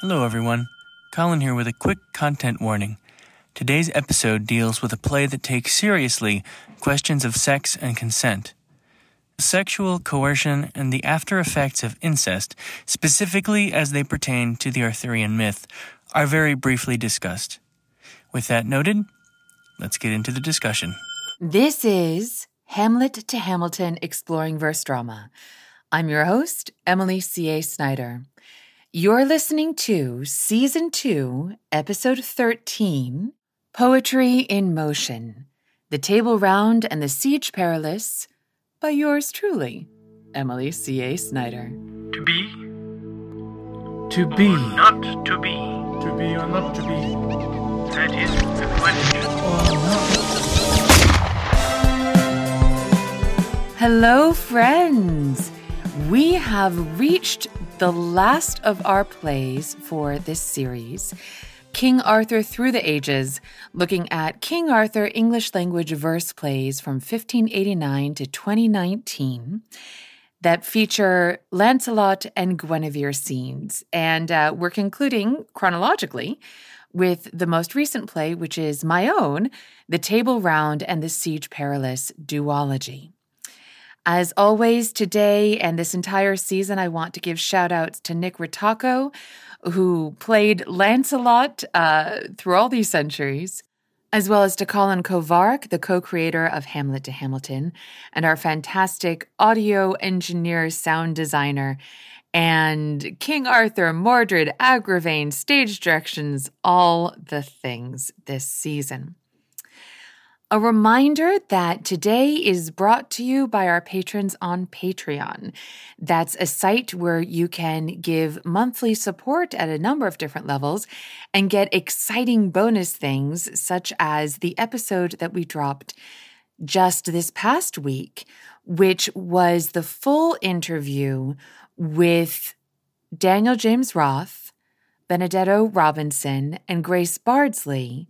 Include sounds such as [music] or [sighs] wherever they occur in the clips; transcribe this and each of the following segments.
Hello, everyone. Colin here with a quick content warning. Today's episode deals with a play that takes seriously questions of sex and consent. Sexual coercion and the after effects of incest, specifically as they pertain to the Arthurian myth, are very briefly discussed. With that noted, let's get into the discussion. This is Hamlet to Hamilton Exploring Verse Drama. I'm your host, Emily C.A. Snyder. You're listening to Season 2, Episode 13 Poetry in Motion The Table Round and the Siege Perilous by yours truly, Emily C.A. Snyder. To be To be. or not to be? To be or not to be. That is the question. Or not. Hello, friends! We have reached the last of our plays for this series King Arthur Through the Ages, looking at King Arthur English language verse plays from 1589 to 2019 that feature Lancelot and Guinevere scenes. And uh, we're concluding chronologically with the most recent play, which is my own, The Table Round and the Siege Perilous duology. As always, today and this entire season, I want to give shout outs to Nick Ritacco, who played Lancelot uh, through all these centuries, as well as to Colin Kovark, the co creator of Hamlet to Hamilton, and our fantastic audio engineer, sound designer, and King Arthur, Mordred, Agravain, stage directions, all the things this season. A reminder that today is brought to you by our patrons on Patreon. That's a site where you can give monthly support at a number of different levels and get exciting bonus things, such as the episode that we dropped just this past week, which was the full interview with Daniel James Roth, Benedetto Robinson, and Grace Bardsley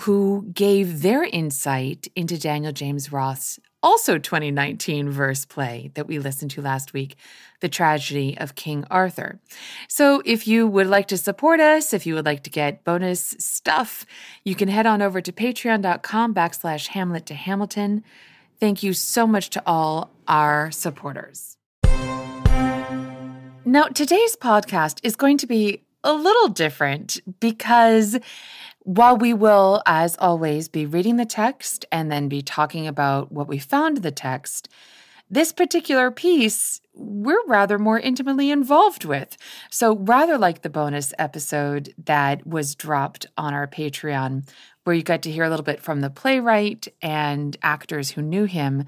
who gave their insight into Daniel James Roth's also 2019 verse play that we listened to last week, The Tragedy of King Arthur. So if you would like to support us, if you would like to get bonus stuff, you can head on over to patreon.com backslash Hamlet to Hamilton. Thank you so much to all our supporters. Now, today's podcast is going to be a little different because while we will, as always, be reading the text and then be talking about what we found in the text, this particular piece we're rather more intimately involved with. So, rather like the bonus episode that was dropped on our Patreon, where you got to hear a little bit from the playwright and actors who knew him,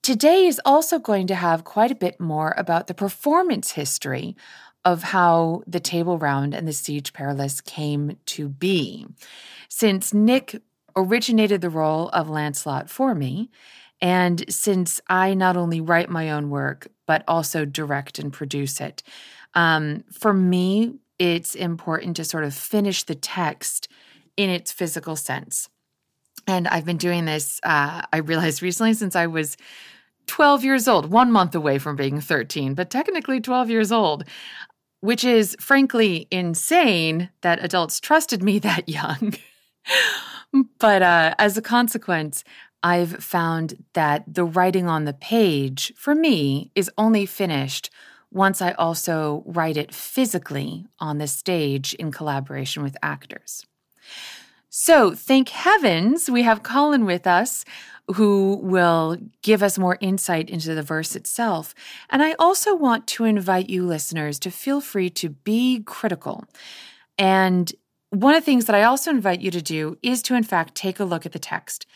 today is also going to have quite a bit more about the performance history of how the table round and the siege perilous came to be. Since Nick originated the role of Lancelot for me, and since I not only write my own work, but also direct and produce it, um, for me, it's important to sort of finish the text in its physical sense. And I've been doing this, uh, I realized [laughs] recently, since I was 12 years old, one month away from being 13, but technically 12 years old which is frankly insane that adults trusted me [laughs] that young. but uh, as a consequence, I've found that the writing on the page for me is only finished once I also write it physically on the stage in collaboration with actors. So, thank heavens we have Colin with us who will give us more insight into the verse itself. And I also want to invite you, listeners, to feel free to be critical. And one of the things that I also invite you to do is to, in fact, take a look at the text.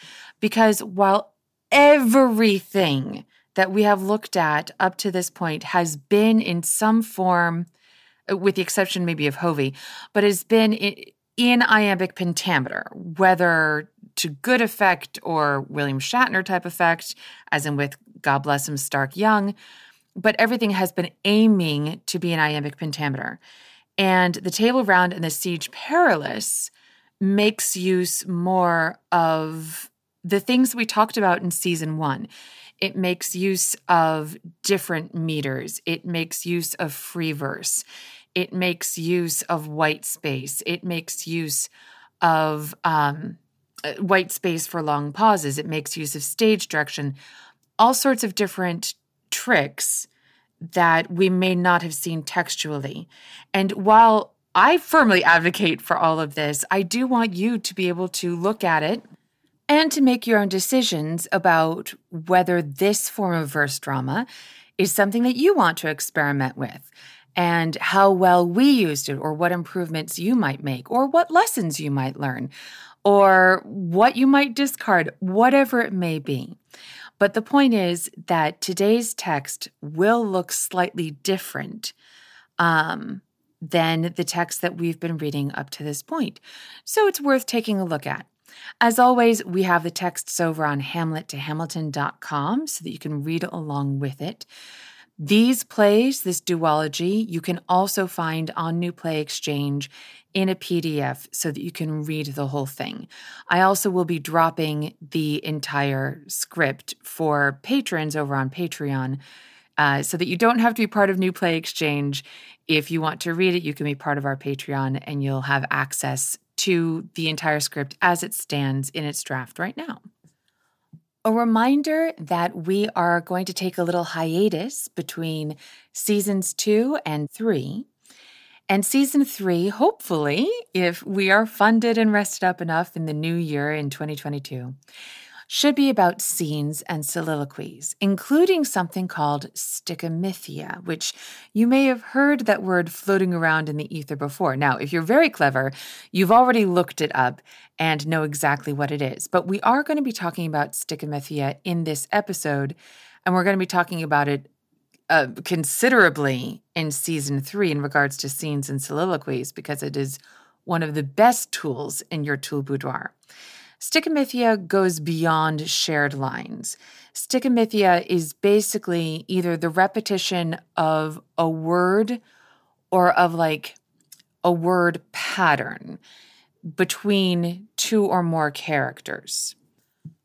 Because while everything that we have looked at up to this point has been in some form, with the exception maybe of Hovey, but has been in iambic pentameter, whether to good effect or William Shatner type effect, as in with God Bless Him, Stark Young. But everything has been aiming to be an iambic pentameter. And the table round and the siege perilous makes use more of the things we talked about in season one. It makes use of different meters. It makes use of free verse. it makes use of white space. It makes use of um, Uh, white space for long pauses. It makes use of stage direction, all sorts of different tricks that we may not have seen textually. And while I firmly advocate for all of this, I do want you to be able to look at it and to make your own decisions about whether this form of verse drama is something that you want to experiment with and how well we used it, or what improvements you might make, or what lessons you might learn, or what you might discard, whatever it may be. But the point is that today's text will look slightly different um, than the text that we've been reading up to this point. So it's worth taking a look at. As always, we have the texts over on hamlet2hamilton.com so that you can read along with it. These plays, this duology, you can also find on New Play Exchange in a PDF so that you can read the whole thing. I also will be dropping the entire script for patrons over on Patreon uh, so that you don't have to be part of New Play Exchange. If you want to read it, you can be part of our Patreon and you'll have access to the entire script as it stands in its draft right now. A reminder that we are going to take a little hiatus between seasons two and three. And season three, hopefully, if we are funded and rested up enough in the new year in 2022, should be about scenes and soliloquies, including something called stichomythia, which you may have heard that word floating around in the ether before. Now, if you're very clever, you've already looked it up and know exactly what it is. But we are going to be talking about stichomythia in this episode, and we're going to be talking about it uh, considerably in season three in regards to scenes and soliloquies because it is one of the best tools in your tool boudoir. Stichomythia goes beyond shared lines. Stichomythia is basically either the repetition of a word or of like a word pattern between two or more characters.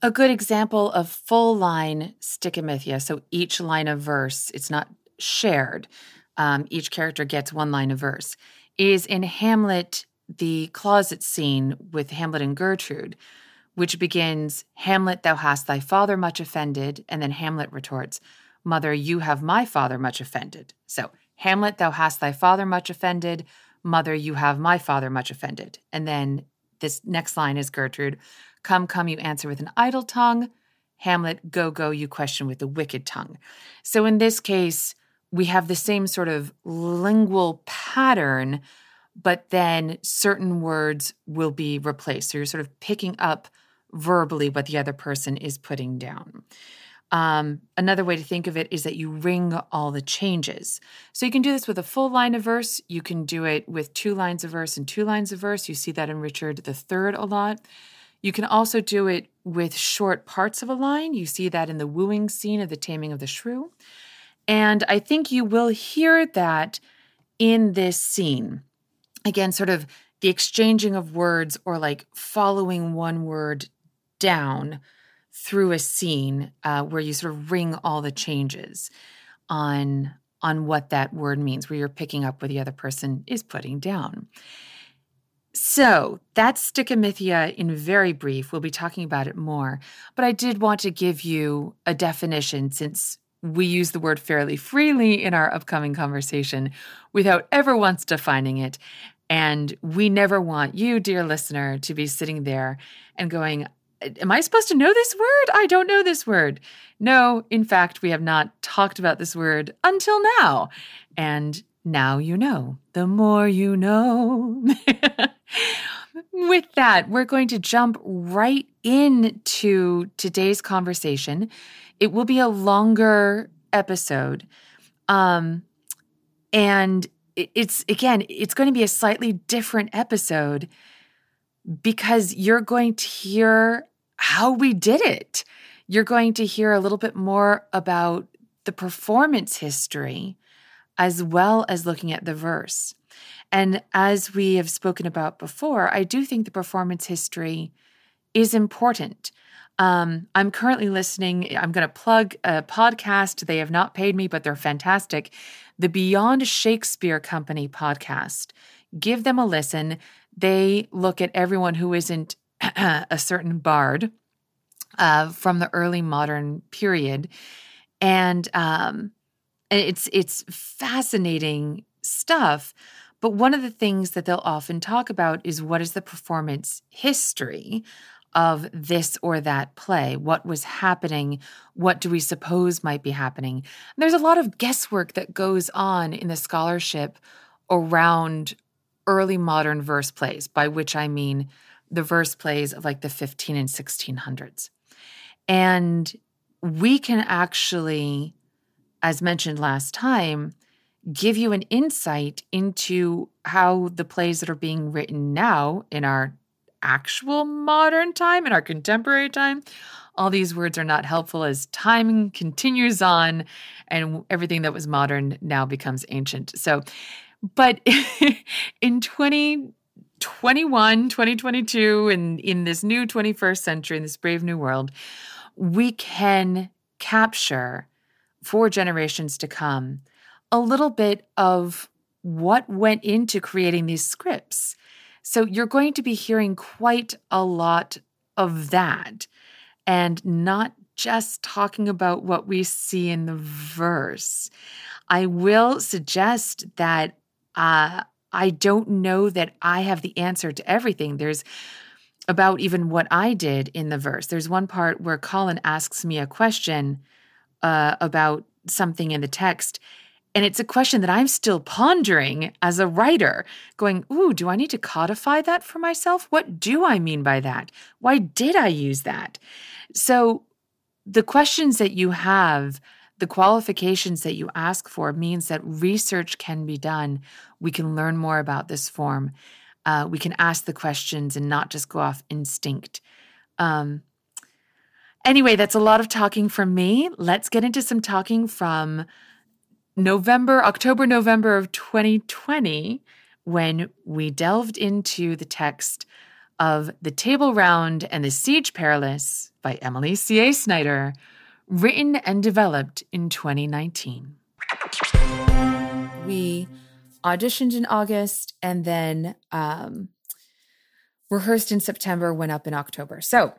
A good example of full line stichomythia, so each line of verse, it's not shared, um, each character gets one line of verse, is in Hamlet, the closet scene with Hamlet and Gertrude, which begins, Hamlet, thou hast thy father much offended. And then Hamlet retorts, Mother, you have my father much offended. So, Hamlet, thou hast thy father much offended. Mother, you have my father much offended. And then this next line is Gertrude, Come, come, you answer with an idle tongue. Hamlet, go, go, you question with a wicked tongue. So, in this case, we have the same sort of lingual pattern, but then certain words will be replaced. So, you're sort of picking up verbally what the other person is putting down. Um, another way to think of it is that you ring all the changes. So you can do this with a full line of verse. You can do it with two lines of verse and two lines of verse. You see that in Richard III a lot. You can also do it with short parts of a line. You see that in the wooing scene of the Taming of the Shrew. And I think you will hear that in this scene. Again, sort of the exchanging of words or like following one word down through a scene uh, where you sort of ring all the changes on on what that word means, where you're picking up what the other person is putting down. So that's stichomythia in very brief. We'll be talking about it more, but I did want to give you a definition since we use the word fairly freely in our upcoming conversation without ever once defining it. And we never want you, dear listener, to be sitting there and going, am I supposed to know this word? I don't know this word. No, in fact, we have not talked about this word until now. And now you know. The more you know. [laughs] With that, we're going to jump right into today's conversation. It will be a longer episode. Um, and it's again, it's going to be a slightly different episode because you're going to hear how we did it. You're going to hear a little bit more about the performance history as well as looking at the verse. And as we have spoken about before, I do think the performance history is important. Um, I'm currently listening. I'm going to plug a podcast. They have not paid me, but they're fantastic. the Beyond Shakespeare Company podcast. Give them a listen. They look at everyone who isn't [clears throat] a certain bard uh, from the early modern period, and um, it's it's fascinating stuff. But one of the things that they'll often talk about is what is the performance history of this or that play? What was happening? What do we suppose might be happening? And there's a lot of guesswork that goes on in the scholarship around early modern verse plays, by which I mean the verse plays of like the 15 and 1600s. And we can actually, as mentioned last time, give you an insight into how the plays that are being written now in our actual modern time, in our contemporary time, all these words are not helpful as time continues on and everything that was modern now becomes ancient. So, but [laughs] in 2021, 2022, and in this new 21st century, in this brave new world, we can capture for generations to come a little bit of what went into creating these scripts. So you're going to be hearing quite a lot of that and not just talking about what we see in the verse. I will suggest that uh, I don't know that I have the answer to everything. There's about even what I did in the verse. There's one part where Colin asks me a question uh, about something in the text, and it's a question that I'm still pondering as a writer, going, Ooh, do I need to codify that for myself? What do I mean by that? Why did I use that? So, the questions that you have, the qualifications that you ask for, means that research can be done. We can learn more about this form. Uh, we can ask the questions and not just go off instinct. Um, anyway, that's a lot of talking from me. Let's get into some talking from November, October, November of 2020, when we delved into the text of The Table Round and the Siege Perilous by Emily C.A. Snyder, written and developed in 2019. We auditioned in August and then um, rehearsed in September, went up in October. So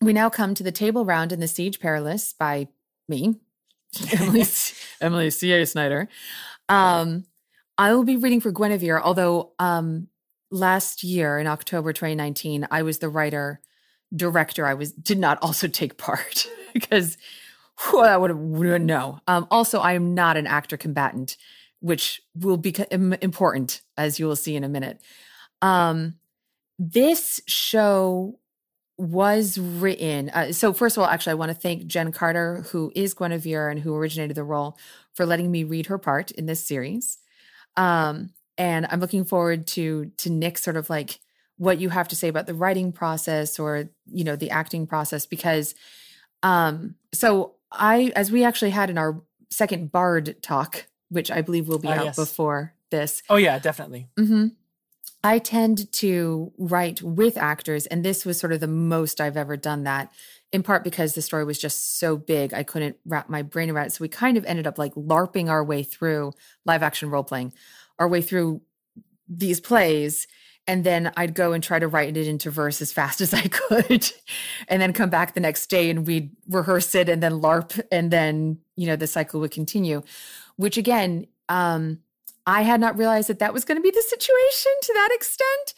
we now come to The Table Round in the Siege Perilous by me, [laughs] Emily, Emily C.A. Snyder. Um, I will be reading for Guinevere, although um, last year in October 2019, I was the writer director. I was did not also take part [laughs] because whew, that would have no. Um, also, I am not an actor combatant, which will be important as you will see in a minute. Um, this show was written. Uh, so, first of all, actually, I want to thank Jen Carter, who is Guinevere and who originated the role, for letting me read her part in this series. Um, and I'm looking forward to to Nick sort of like what you have to say about the writing process or you know the acting process because um so I as we actually had in our second Bard talk, which I believe will be uh, out yes. before this. Oh yeah, definitely. Mm-hmm. I tend to write with actors, and this was sort of the most I've ever done that, in part because the story was just so big, I couldn't wrap my brain around it. So we kind of ended up like LARPing our way through live action role playing, our way through these plays. And then I'd go and try to write it into verse as fast as I could, [laughs] and then come back the next day and we'd rehearse it and then LARP, and then, you know, the cycle would continue, which again, um, I had not realized that that was going to be the situation to that extent.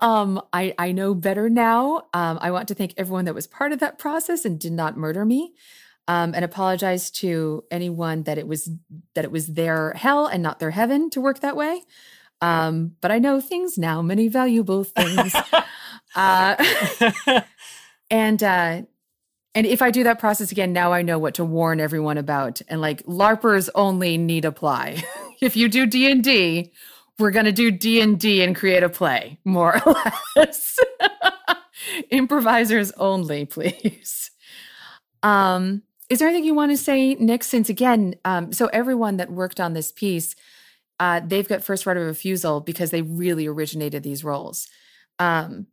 Um, I, I know better now. Um, I want to thank everyone that was part of that process and did not murder me. Um, and apologize to anyone that it was that it was their hell and not their heaven to work that way. Um, but I know things now, many valuable things. [laughs] uh, and uh, and if I do that process again, now I know what to warn everyone about. And like LARPers only need apply. [laughs] if you do D and D, we're going to do D and D and create a play, more or [laughs] less. Improvisers only, please. Um, is there anything you want to say, Nick? Since again, um, so everyone that worked on this piece, uh, they've got first right of refusal because they really originated these roles. Um,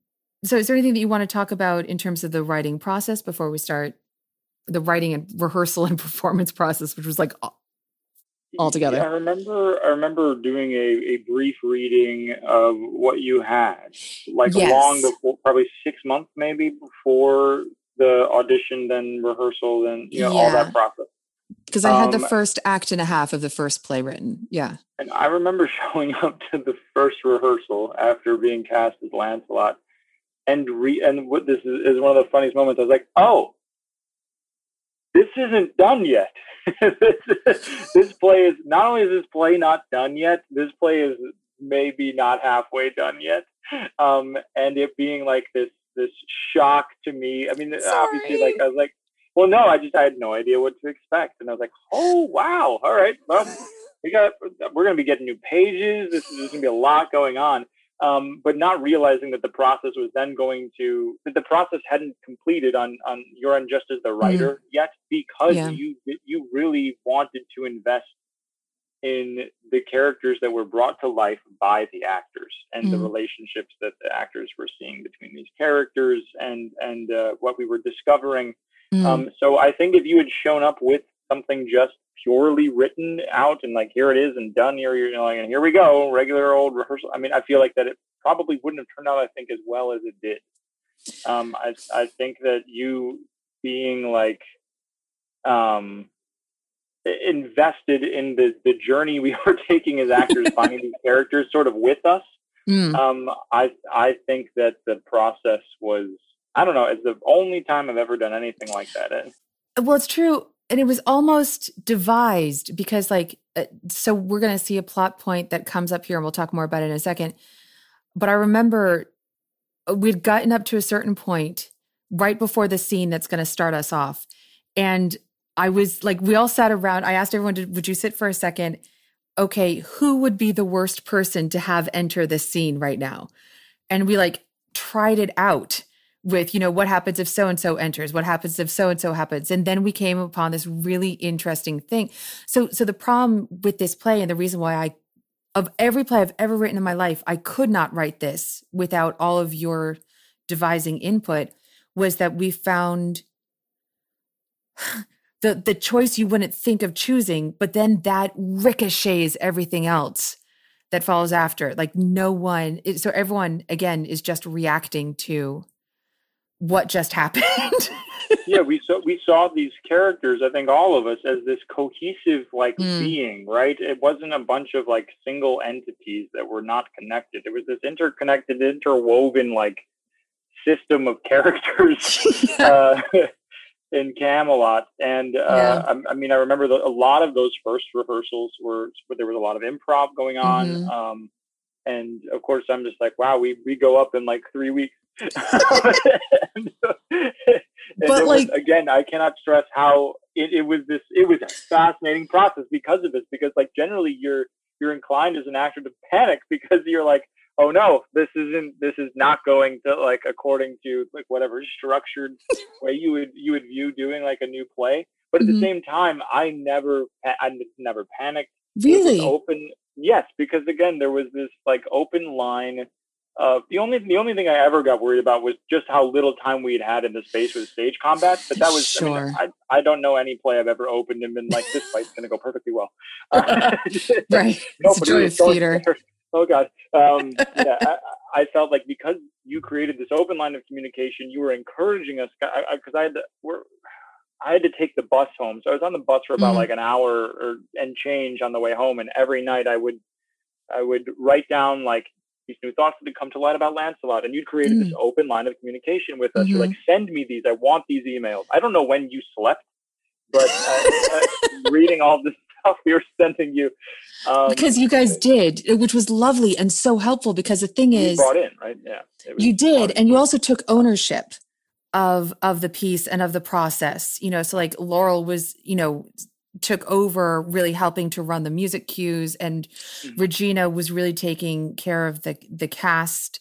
so, is there anything that you want to talk about in terms of the writing process before we start the writing and rehearsal [laughs] and performance process, which was like altogether. Yeah, I remember. I remember doing a, a brief reading of what you had, like Yes. long before, probably six months, maybe before the audition, then rehearsal, then you know all that process. Because I had the Um, first act and a half of the first play written. Yeah. And I remember [laughs] showing up to the first rehearsal after being cast as Lancelot, and re and what this is, is one of the funniest moments. I was like, oh, this isn't done yet. [laughs] this, this play is not only is this play not done yet, this play is maybe not halfway done yet. Um, and it being like this this shock to me. I mean, obviously, like I was like, well, no, I just I had no idea what to expect, and I was like, oh wow, all right, well, we got we're going to be getting new pages. This is there's going to be a lot going on. Um, but not realizing that the process was then going to that the process hadn't completed on on your end just as the writer yet because Yeah. you you really wanted to invest in the characters that were brought to life by the actors and the Mm. relationships that the actors were seeing between these characters and and uh, what we were discovering Mm. um, so I think if you had shown up with something just purely written out and like here it is and done here, you're like, and here we go, regular old rehearsal. I mean, I feel like that it probably wouldn't have turned out, I think, as well as it did. Um, I I think that you being like um invested in the the journey we [laughs] were taking as actors, [laughs] finding these characters sort of with us. Mm. Um, I I think that the process was I don't know. It's the only time I've ever done anything like that. Well, it's true. And it was almost devised because, like, uh, so we're going to see a plot point that comes up here and we'll talk more about it in a second. But I remember uh, we'd gotten up to a certain point right before the scene that's going to start us off. And I was like, we all sat around. I asked everyone, to, would you sit for a second? Okay, who would be the worst person to have enter this scene right now? And we like tried it out with you know what happens if so and so enters what happens if so and so happens? And then we came upon this really interesting thing. So so the problem with this play and the reason why i of every play i've ever written in my life i could not write this without all of your devising input was that we found [sighs] the the choice you wouldn't think of choosing but then that ricochets everything else that follows after. Like no one so everyone again is just reacting to what just happened [laughs] yeah, we saw we saw these characters. I think all of us as this cohesive like Mm. being, right? It wasn't a bunch of like single entities that were not connected. It was this interconnected, interwoven like system of characters. [laughs] [laughs] uh, in Camelot, and uh, Yeah. I, I mean, I remember the, a lot of those first rehearsals were where there was a lot of improv going on, Mhm. um, and of course, I'm just like, wow, we we go up in like three weeks. But, it was- like- again, I cannot stress how it, it was this. It was a fascinating process because of this. Because like generally, you're you're inclined as an actor to panic [laughs] because you're like, oh no, this isn't this is not going to like according to like whatever structured way you would you would view doing like a new play. But at Mhm. the same time, I never I never panicked. Really? open yes, because again there was this like open line. Uh, the only the only thing I ever got worried about was just how little time we had had in the space with stage combat. But that was Sure. I, mean, I, I don't know any play I've ever opened and been like this fight's going to go perfectly well. [laughs] Uh, [laughs] Right. It's a joy of theater. there. Oh God. Um, yeah, I, I felt like because you created this open line of communication, you were encouraging us because I, I had to, we're, I had to take the bus home, so I was on the bus for about Mhm. like an hour or and change on the way home, and every night I would I would write down like these new thoughts that had come to light about Lancelot, and you'd created this open line of communication with us. You're like, send me these. I want these emails. I don't know when you slept, but uh, [laughs] reading all this stuff we were sending you. Um, because you guys did, which was lovely and so helpful because the thing you is, brought in, right? Yeah. You did, and you also took ownership. of of the piece and of the process you know so like laurel was you know took over really helping to run the music cues and Mhm. regina was really taking care of the the cast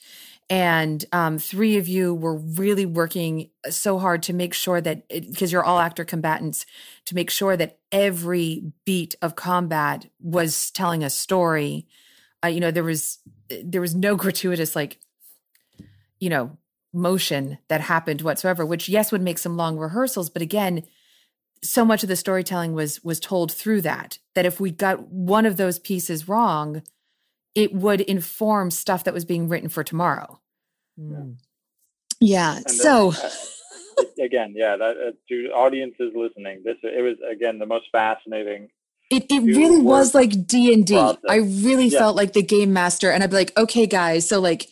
and um, three of you were really working so hard to make sure that because you're all actor combatants to make sure that every beat of combat was telling a story uh, you know there was there was no [laughs] gratuitous like you know motion that happened whatsoever which yes would make some long rehearsals but again so much of the storytelling was was told through that that if we got one of those pieces wrong it would inform stuff that was being written for tomorrow Yeah. And So then, uh, [laughs] again, yeah, that uh, to audiences listening, this it was again the most fascinating. it, it really was like D and D. process. I really Yeah. felt like the game master, and I'd be like, okay, guys, so like.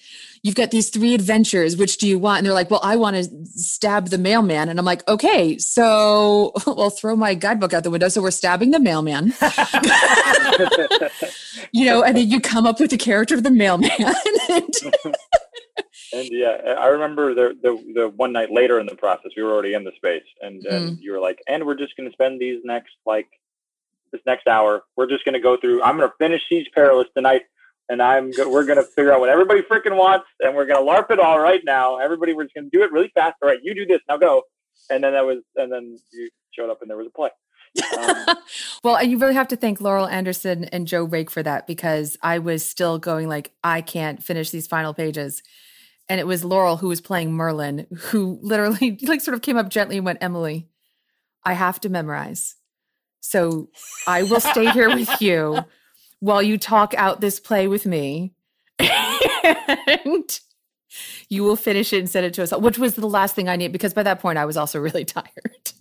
You've got these three adventures. Which do you want? And they're like, "Well, I want to stab the mailman." And I'm like, "Okay, so [laughs] we'll throw my guidebook out the window. So we're stabbing the mailman, [laughs] you know, and then you come up with the character of the mailman. [laughs] and And yeah, I remember the, the the one night later in the process, we were already in the space, and, and mm-hmm. you were like, "And we're just going to spend these next like this next hour. We're just going to go through. I'm going to finish Siege Perilous tonight, and I'm go- we're to figure out what everybody freaking wants, and we're to larp it all right now. Everybody, we're just to do it really fast. All right, you do this now, go." And then that was, and then you showed up, and there was a play. Um, [laughs] well and you really have to thank laurel anderson and joe rake for that because i was still going like i can't finish these final pages and it was laurel who was playing merlin who literally [laughs] like sort of came up gently and went emily i have to memorize so i will stay here with you while you talk out this play with me [laughs] and you will finish it and send it to us which was the last thing i need because by that point i was also [laughs] really tired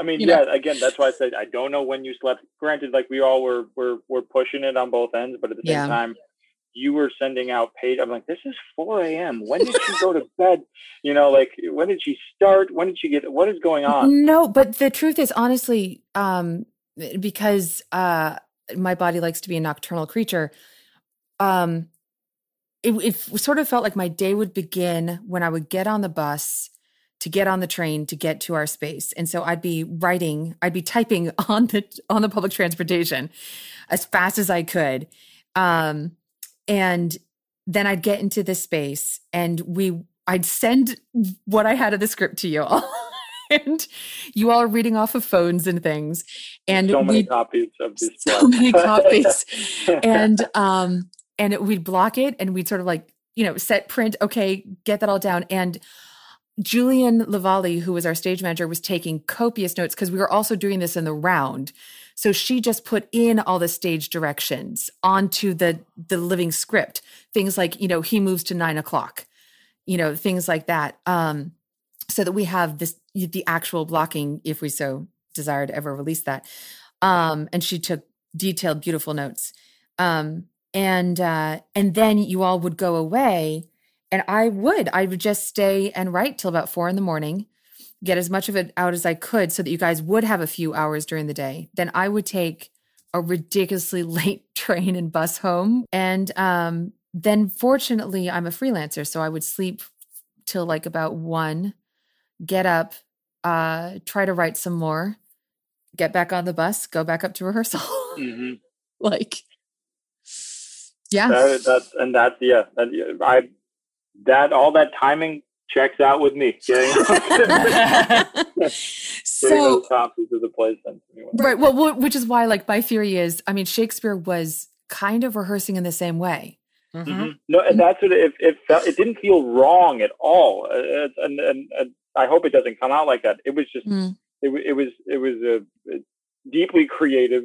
I mean, You yeah. know? Again, that's why I said I don't know when you slept. Granted, like we all were, were, were pushing it on both ends, but at the same Yeah. time, you were sending out page. I'm like, this is 4 a.m. When did she go to [laughs] bed? You know, like when did she start? When did she get? What is going on? No, but the truth is, honestly, um, because uh, my body likes to be a nocturnal creature, um, it, it sort of felt like my day would begin when I would get on the bus to get on the train to get to our space, and so I'd be writing, I'd be typing [laughs] on the on the public transportation as fast as I could, um, and then I'd get into the space, and we I'd send what I had of the script to you all. [laughs] and you all are reading off of phones and things. And so many copies of this. [laughs] so book. many copies. [laughs] and um and it, we'd block it and we'd sort of like, you know, set print, okay, get that all down. And Julian Lavalli, who was our stage manager, was taking copious notes because we were also doing this in the round. So she just put in all the stage directions onto the the living script. Things like, you know, he moves to nine o'clock, you know, things like that. Um, so that we have this the actual blocking, if we so desire to ever release that. Um, and she took detailed, beautiful notes. Um, and uh, and then you all would go away, and I would I would just stay and write till about four in the morning, get as much of it out as I could, so that you guys would have a few hours during the day. Then I would take a ridiculously [laughs] late train and bus home, and um, then fortunately I'm a freelancer, so I would sleep till like about one, get up, uh, try to write some more, get back on the bus, go back up to rehearsal. hmm [laughs] like, yeah. That, that's and that's yeah. That, yeah, I that all that timing checks out with me. [laughs] Getting, [laughs] getting so those copies of the plays sent to right. Well, which is why, like, my theory is, I mean, Shakespeare was kind of rehearsing in the same way. Mm-hmm. Mhm. No, and that's what it, it felt. It didn't feel wrong at all, Uh, and, and, and I hope it doesn't come out like that. It was just Mm. it, it was it was a, a deeply creative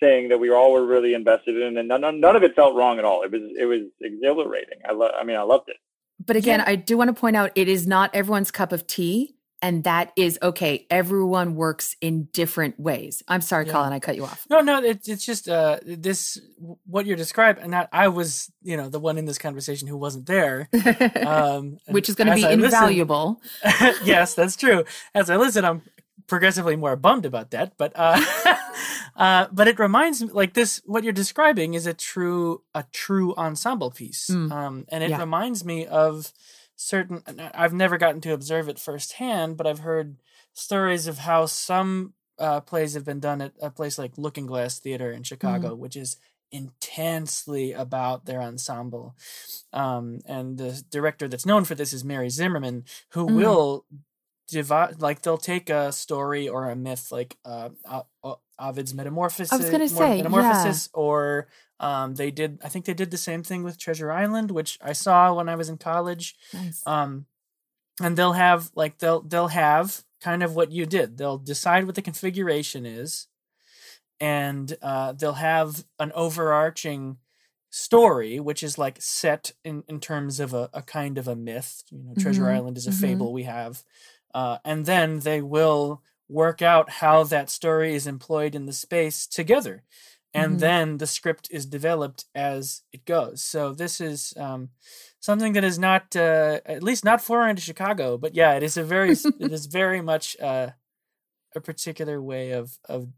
thing that we all were really invested in, and none, none none of it felt wrong at all. It was it was exhilarating. I lo- I mean, I loved it. But again, I do want to point out it is not everyone's cup of tea. And that is okay. Everyone works in different ways. I'm sorry, Yeah. Colin, I cut you off. No, no, it, it's just uh, this what you're describing, and I, I was, you know, the one in this conversation who wasn't there, [laughs] um, Which is going to be I invaluable. [laughs] yes, that's true. As I listen, I'm progressively more bummed about that, but uh, [laughs] uh, but it reminds me like this. What you're describing is a true a true ensemble piece, Mm. um, and it Yeah. reminds me of certain. I- I've never gotten to observe it firsthand, but I've heard stories of how some uh, plays have been done at a place like Lookingglass Theater in Chicago, which is intensely about their ensemble. Um, and the director that's known for this is Mary Zimmerman, who Mm. will divide, like, they'll take a story or a myth, like uh, Ovid's Metamorphosis, gonna Mor- say, yeah. Metamorphosis, or um, they did, I think they did the same thing with Treasure Island, which I saw when I was in college Nice. um and they'll have like they'll they'll have kind of what you did. They'll decide what the configuration is, and uh, they'll have an overarching story, which is like set in, in terms of a, a kind of a myth. You know, Treasure Mhm, Island is a mhm. fable we have. Uh, and then they will work out how that story is employed in the space together. And Mhm. then the script is developed as it goes. So this is um, something that is not, uh, at least not foreign to Chicago, but yeah, it is a very, it is [laughs] very much uh, a particular way of of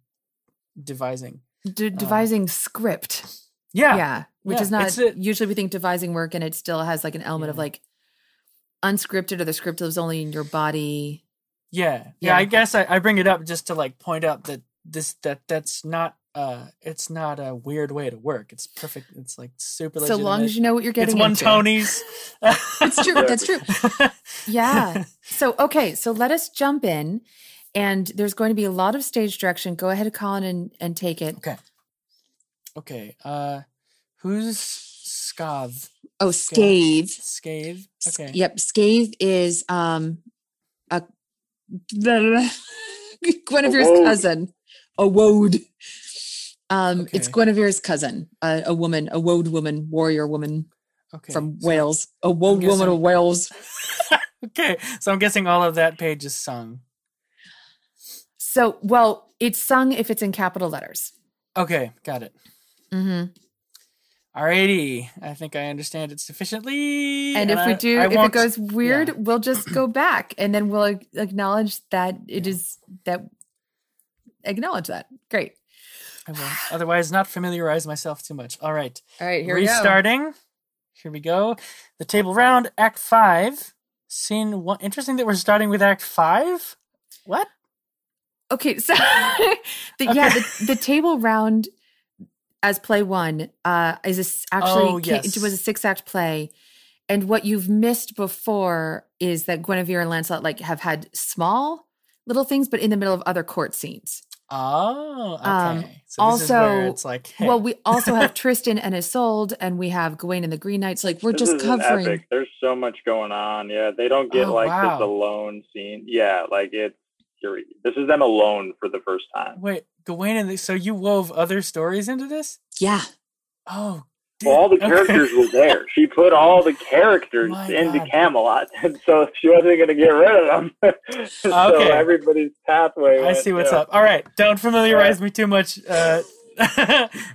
devising. D- devising script. Yeah, Yeah. Which Yeah, is not a- usually we think devising work and it still has like an element of like unscripted or the script lives only in your body. Yeah, yeah. Yeah. I guess I, I bring it up just to like point out that this that that's not uh it's not a weird way to work. It's perfect. It's like super. So long as you know what you're getting it's one into. Tony's. [laughs] It's true. That's true. [laughs] Yeah. So okay, so let us jump in and there's going to be a lot of stage direction. Go ahead, Colin, and, and take it. okay. Okay. Uh, who's Scav? Oh, Scathe. Scathe. S- Okay. Yep, Scathe is um a [laughs] Guinevere's Awode. cousin, a woad. Um, it's Guinevere's cousin, a, a woman, a woad woman, warrior woman Okay. from so- Wales, a woad woman of Wales. [laughs] Okay, so I'm guessing all of that page is sung. So, well, it's sung if it's in capital letters. Okay, got it. Mm-hmm. Alrighty, I think I understand it sufficiently. And if we do, I if it goes weird, yeah. we'll just go [clears throat] back and then we'll acknowledge that it is that acknowledge that. Great. I will otherwise not familiarize myself too much. All right. All right, here we go. Restarting. Here we go. The table round, Act Five, Scene One. Interesting that we're starting with Act Five. What? Okay, so [laughs] the, yeah, the, the table round as play one uh, is a s actually Oh, yes. it was a six act play, and what you've missed before is that Guinevere and Lancelot like have had small little things, but in the middle of other court scenes. Oh, okay. Um, so this is where also- it's like, hey, Well, we also have [laughs] Tristan and Isolde, and we have Gawain and the Green Knights. Like we're This just covering. epic. There's so much going on. Yeah, they don't get Oh, like wow. this alone scene. Yeah, like it's this is them alone for the first time. wait, Gawain and the, so you wove other stories into this? Yeah, Oh, Well, all the okay. characters were there. She put all the characters My into God. Camelot, [laughs] and so she wasn't going to get rid of them. [laughs] so Okay. everybody's pathway. I went, see what's yeah. up. All right, don't familiarize me too much. Uh, [laughs] all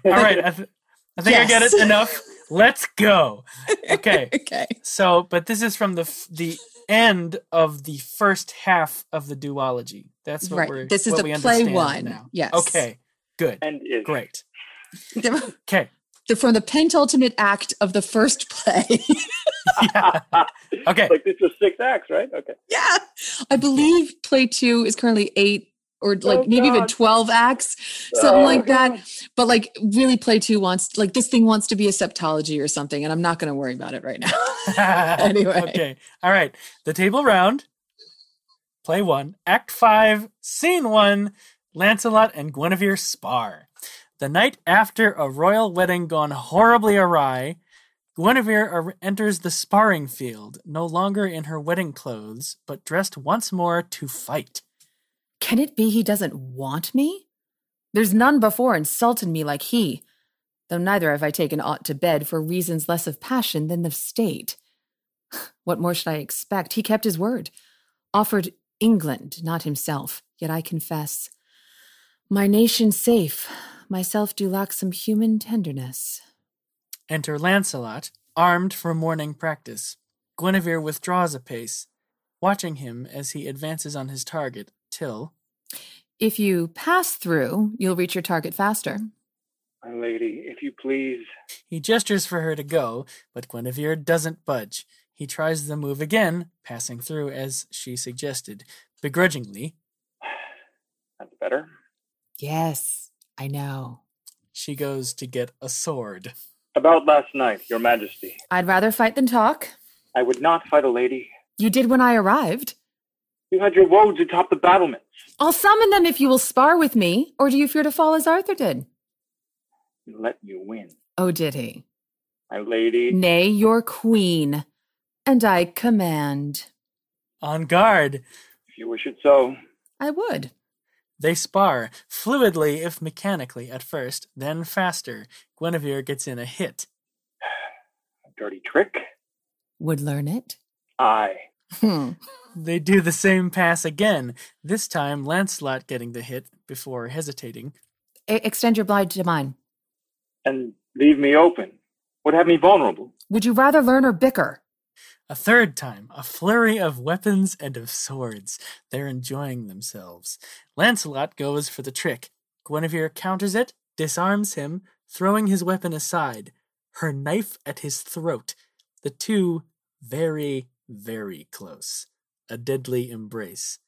right, I, th- I think I get it enough. Let's go. Okay. okay. So, but this is from the f- the end of the first half of the duology. That's what Right. we're. This is what the we play one. Now. Yes. Okay. Good. And Great. Okay. They're from the penultimate act of the first play. [laughs] Yeah. Okay. like this was six acts, right? Okay. yeah, I believe play two is currently eight or like Oh, maybe even 12 acts, something Oh, like that. But like really play two wants like this thing wants to be a septology or something, and I'm not gonna worry about it right now. [laughs] [laughs] Anyway. Okay. All right. The table round. Play one. Act five. Scene one. Lancelot and Guinevere spar. The night after a royal wedding gone horribly awry, Guinevere enters the sparring field, no longer in her wedding clothes, but dressed once more to fight. Can it be he doesn't want me? There's none before insulted me like he, though neither have I taken aught to bed for reasons less of passion than of state. [sighs] What more should I expect? He kept his word, offered England, not himself. Yet I confess, my nation safe, myself do lack some human tenderness. Enter Lancelot, armed for morning practice. Guinevere withdraws a pace, watching him as he advances on his target, till If you pass through, you'll reach your target faster. My lady, if you please. He gestures for her to go, but Guinevere doesn't budge. He tries the move again, passing through as she suggested. Begrudgingly, That's better. Yes, I know. she goes to get a sword. About last night, Your Majesty. I'd rather fight than talk. I would not fight a lady. You did when I arrived. You had your woads atop the battlements. I'll summon them if you will spar with me, or do you fear to fall as Arthur did? Let you win. Oh, did he? My lady. Nay, your queen, and I command. On guard, If you wish it so. I would. They spar, fluidly if mechanically at first, then faster. Guinevere gets in a hit. A [sighs] dirty trick? Would learn it. Aye. Hmm. [laughs] They do the same pass again, this time Lancelot getting the hit before hesitating. Extend your blade to mine. And leave me open. Would have me vulnerable. Would you rather learn or bicker? A third time, a flurry of weapons and of swords. They're enjoying themselves. Lancelot goes for the trick. Guinevere counters it, disarms him, throwing his weapon aside, her knife at his throat. The two very, very close. A deadly embrace.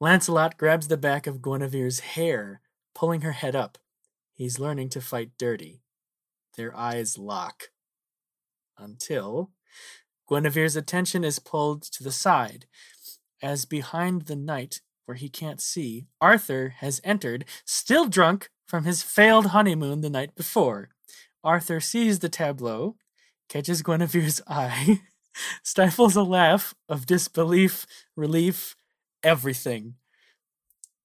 Lancelot grabs the back of Guinevere's hair, pulling her head up. He's learning to fight dirty. Their eyes lock. Until Guinevere's attention is pulled to the side, as behind the knight, where he can't see, Arthur has entered, still drunk from his failed honeymoon the night before. Arthur sees the tableau, catches Guinevere's [laughs] eye, stifles a laugh of disbelief, relief, everything.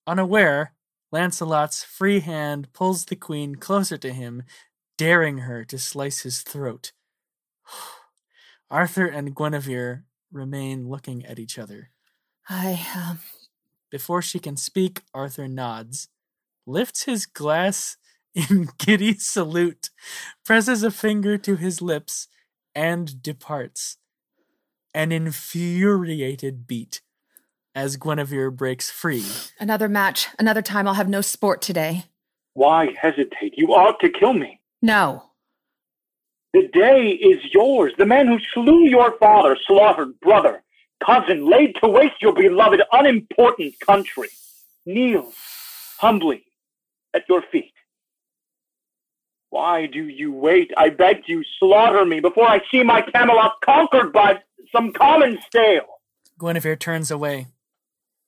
Unaware, Lancelot's free hand pulls the queen closer to him, daring her to slice his throat. [sighs] [sighs] Arthur and Guinevere remain looking at each other. I, um, Before she can speak, Arthur nods, lifts his glass [laughs] in giddy salute, presses a finger to his lips, and departs. An infuriated beat as Guinevere breaks free. another match. Another time I'll have no sport today. Why hesitate? You ought to kill me. No. The day is yours. The man who slew your father, slaughtered brother, cousin, laid to waste your beloved, unimportant country, kneels humbly at your feet. Why do you wait? I beg you, slaughter me before I see my Camelot conquered by some common stale. Guinevere turns away.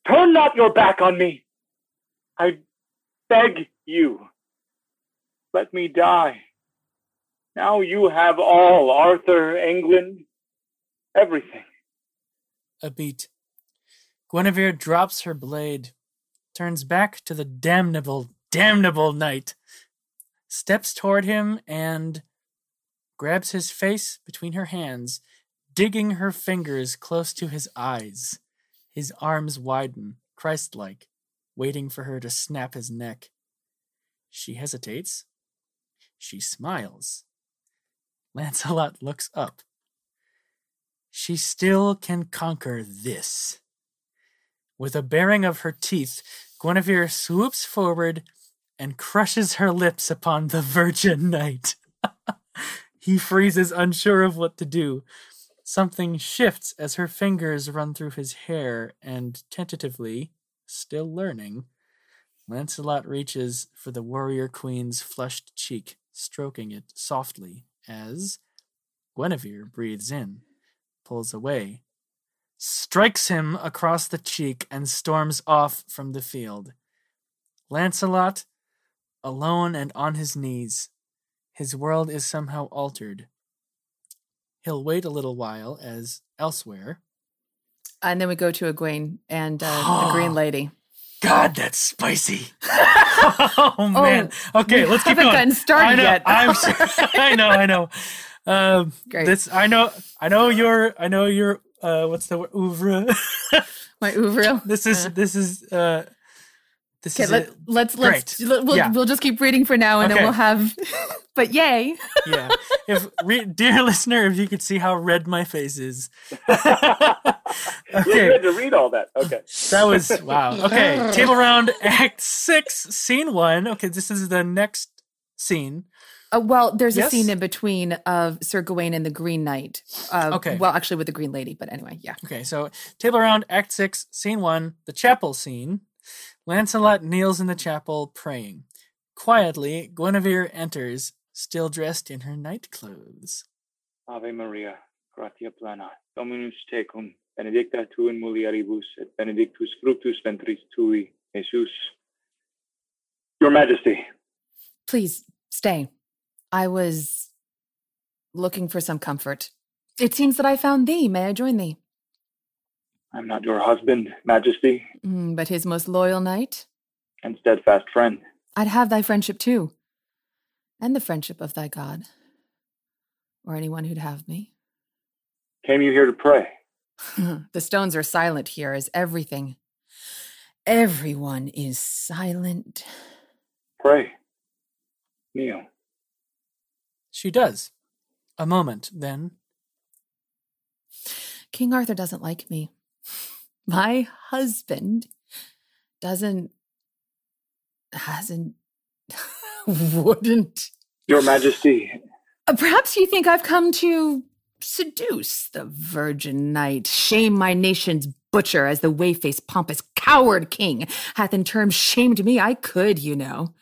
Turn not your back on me. I beg you. Let me die. Now you have all Arthur, England, everything. A beat. Guinevere drops her blade, turns back to the damnable, damnable knight, steps toward him, and grabs his face between her hands, digging her fingers close to his eyes. His arms widen, Christ like, waiting for her to snap his neck. She hesitates. She smiles. Lancelot looks up. She still can conquer this. With a baring of her teeth, Guinevere swoops forward and crushes her lips upon the virgin knight. [laughs] he freezes, unsure of what to do. Something shifts as her fingers run through his hair, and tentatively, still learning, Lancelot reaches for the warrior queen's flushed cheek, stroking it softly as Guinevere breathes in, pulls away, strikes him across the cheek, and storms off from the field. Lancelot, alone and on his knees, his world is somehow altered. He'll wait a little while as elsewhere. And then we go to Egwene and uh, the Green Lady. God, that's spicy. [laughs] oh man. Okay, let's keep haven't going. gotten started I know, yet. I'm so- [laughs] I know, I know. Um, Great. This I know. I know your. I know your. Uh, what's the word? Oeuvre. My ouvre. [laughs] this is. This is. Uh, this Okay, is. let, it. let's let's Great. let- we'll, Yeah. we'll just keep reading for now, and Okay. then we'll have. [laughs] but yay! [laughs] yeah. If re- dear listener, if you could see how red my face is. [laughs] You okay. had to read all that. Okay. That was wow. Okay, table round, Act Six, Scene One. Okay, this is the next scene. Uh, well, there's Yes? a scene in between of Sir Gawain and the Green Knight. Uh, Okay. Well, actually, with the Green Lady, but anyway, yeah. Okay, so table round, Act Six, Scene One, the chapel scene. Lancelot kneels in the chapel praying. Quietly, Guinevere enters, still dressed in her night clothes. Ave Maria, gratia plena, Dominus tecum, benedicta tu in mulieribus, et benedictus fructus ventris tui, Jesus. Your Majesty, Please stay. I was looking for some comfort. It seems that I found thee. May I join thee? I'm not your husband, Majesty, Mm, but his most loyal knight? and steadfast friend. I'd have thy friendship too, and the friendship of thy God, or anyone who'd have me. Came you here to pray? [laughs] the stones are silent here as everything. Everyone is silent. Pray. Kneel. She does. A moment, then. King Arthur doesn't like me. My husband doesn't, hasn't, [laughs] wouldn't. Your Majesty, Uh, Perhaps you think I've come to seduce the virgin knight, shame my nation's butcher as the whey-faced pompous coward king hath in terms shamed me. I could, you know.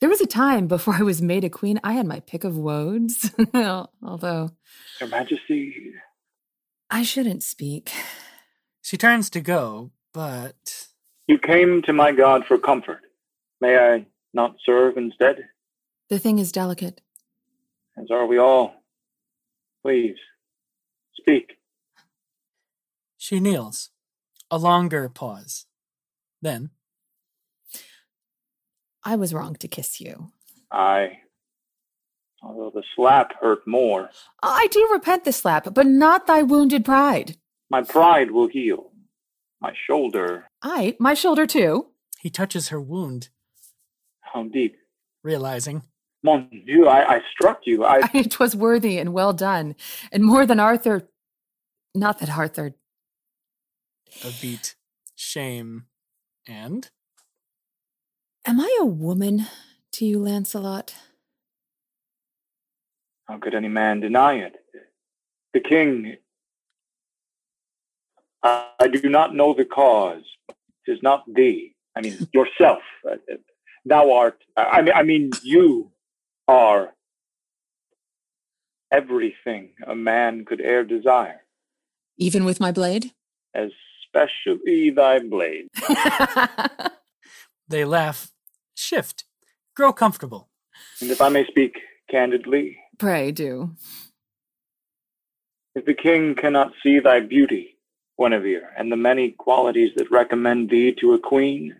There was a time before [laughs] I was made a queen, I had my pick of woads. [laughs] Although Your Majesty, I shouldn't speak. She turns to go, but you came to my God for comfort. May I not serve instead? The thing is delicate. As are we all. Please, speak. she kneels. A longer pause. Then, I was wrong to kiss you. I, although the slap hurt more, I do repent the slap, but not thy wounded pride. My pride will heal. My shoulder, I, my shoulder too. he touches her wound, how deep? realizing Mon Dieu, I, I struck you. I, [laughs] It was worthy and well done, and more than Arthur. Not that Arthur. a beat, shame, and Am I a woman to you, Lancelot? how could any man deny it? The king, I, I do not know the cause. It is not thee. I mean, [laughs] yourself. Thou art, I I mean, I mean, you are everything a man could e'er desire, Even with my blade? especially thy blade. [laughs] they laugh, shift, grow comfortable. And if I may speak candidly, Pray do. if the king cannot see thy beauty, Guinevere, and the many qualities that recommend thee to a queen,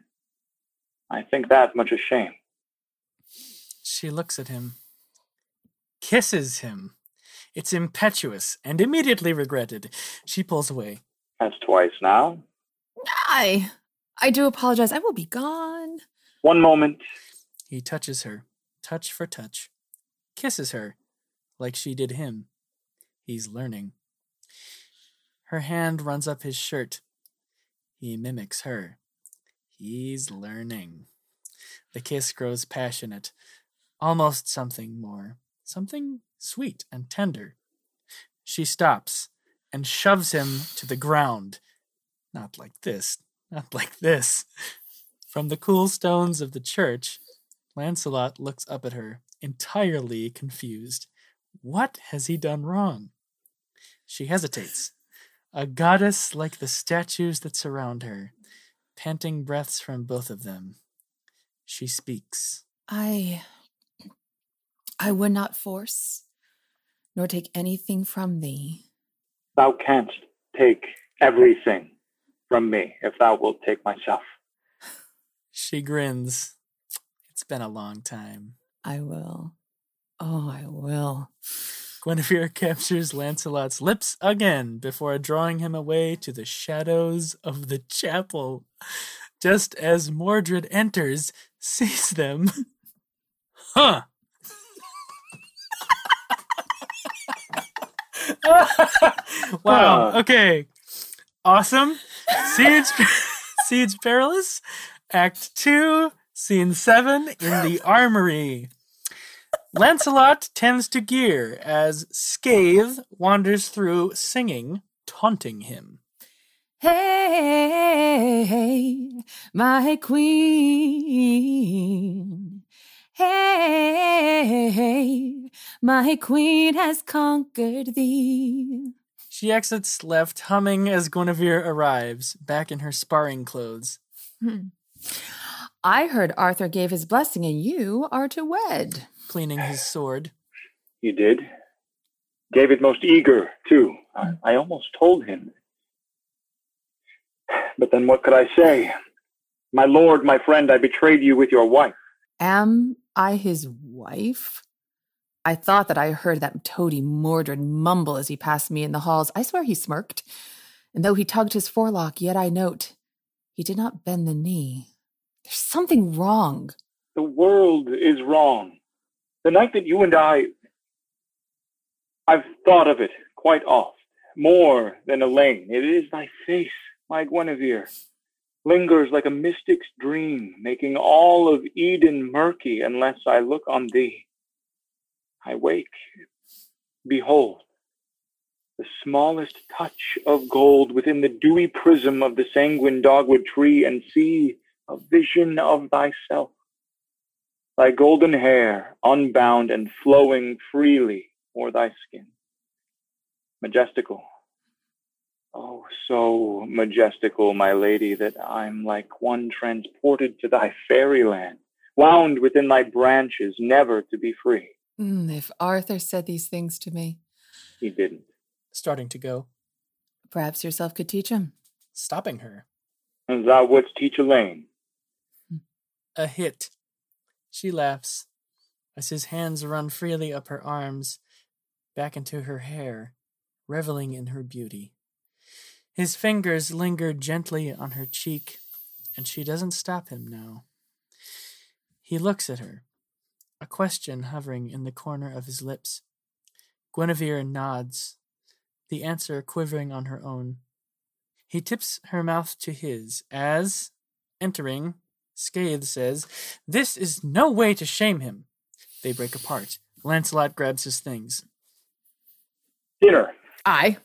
I think that much a shame. She looks at him, kisses him. It's impetuous and immediately regretted. She pulls away. That's twice now. I, I do apologize. I will be gone. One moment. He touches her, touch for touch, kisses her like she did him. He's learning. Her hand runs up his shirt. He mimics her. He's learning. The kiss grows passionate, almost something more, something sweet and tender. She stops and shoves him to the ground. Not like this, not like this. From the cool stones of the church, Lancelot looks up at her, entirely confused. What has he done wrong? She hesitates, a goddess like the statues that surround her, panting breaths from both of them. She speaks. I, I would not force, nor take anything from thee. Thou canst take everything from me if thou wilt take myself. She grins. It's been a long time. I will. Oh, I will. Guinevere [laughs] captures Lancelot's lips again before drawing him away to the shadows of the chapel. Just as Mordred enters, [laughs] sees them. Huh! [laughs] wow, okay. Awesome. Siege, Siege Perilous, Act 2, Scene 7 in the Armory. Lancelot tends to gear as Scathe wanders through singing, taunting him. Hey, my queen. Hey, my queen has conquered thee. She exits left, humming as Guinevere arrives, back in her sparring clothes. Hmm. I heard Arthur gave his blessing and you are to wed. Cleaning his sword. You did? David most eager, too. I, hmm. I almost told him. But then what could I say? My lord, my friend, I betrayed you with your wife. Am I his wife? I thought that I heard that toady Mordred mumble as he passed me in the halls. I swear he smirked. And though he tugged his forelock, yet I note he did not bend the knee. There's something wrong. The world is wrong. The night that you and I. I've thought of it quite oft, more than Elaine. It is thy face, my Guinevere, lingers like a mystic's dream, making all of Eden murky unless I look on thee. I wake. Behold, the smallest touch of gold within the dewy prism of the sanguine dogwood tree, and see a vision of thyself. Thy golden hair, unbound and flowing freely o'er thy skin. Majestical. Oh, so majestical, my lady, that I'm like one transported to thy fairyland, wound within thy branches, never to be free. Mm, if Arthur said these things to me, He didn't. Starting to go. perhaps yourself could teach him. Stopping her. And thou wouldst teach Elaine. A hit. She laughs as his hands run freely up her arms, back into her hair, reveling in her beauty. His fingers linger gently on her cheek, and she doesn't stop him now. He looks at her, a question hovering in the corner of his lips. Guinevere nods, the answer quivering on her own. He tips her mouth to his as, entering, Scathe says, This is no way to shame him. They break apart. Lancelot grabs his things. Dinner, I,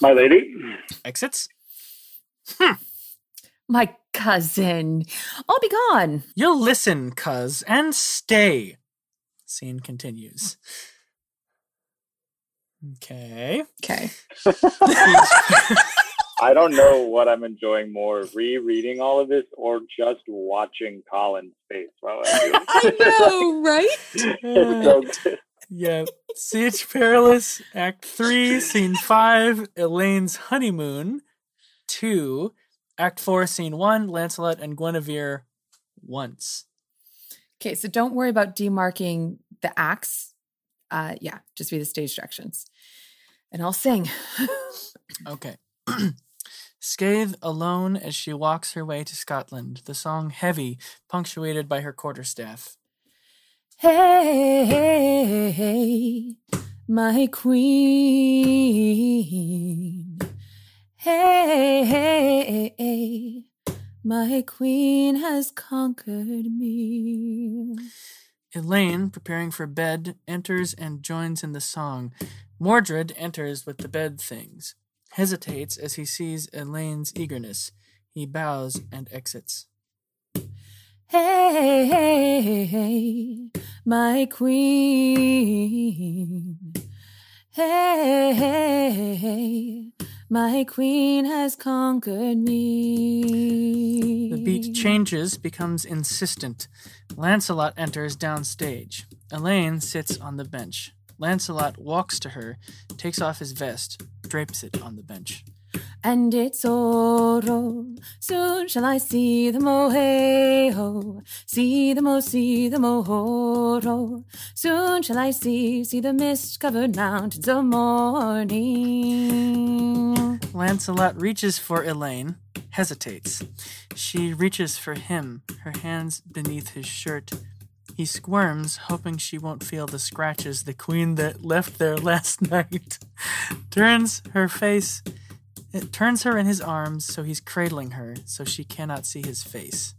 my lady. Exits. Hmm. my cousin, I'll be gone. You'll listen, cuz, and stay. Scene continues. Okay. Okay. [laughs] [laughs] I don't know what I'm enjoying more, rereading all of this or just watching Colin's face while I'm doing [laughs] I [laughs] know, right? It's so good. Yeah. Siege Perilous, Act 3, Scene 5, Elaine's Honeymoon. 2, Act 4, Scene 1, Lancelot and Guinevere once. Okay, so don't worry about demarking the acts. Uh, yeah, just be the stage directions. And I'll sing. [laughs] Okay. [clears throat] Scathe alone as she walks her way to Scotland, the song heavy, punctuated by her quarterstaff. hey, hey, hey, my queen. Hey, hey, hey, my queen has conquered me. Elaine, preparing for bed, enters and joins in the song. Mordred enters with the bed things, hesitates as he sees Elaine's eagerness. He bows and exits. Hey, hey, hey, hey, my queen. Hey, hey, hey, my queen has conquered me. The beat changes, becomes insistent. Lancelot enters downstage. Elaine sits on the bench. Lancelot walks to her, takes off his vest, drapes it on the bench. And it's oro. Soon shall I see them, hey ho. See them, oh see them, oh oro. Soon shall I see, see the mist covered mountains of morning. Lancelot reaches for Elaine, hesitates. She reaches for him, her hands beneath his shirt. He squirms, hoping she won't feel the scratches the queen that left there last [laughs] night. turns her face, it turns her in his arms so he's cradling her so she cannot see his face.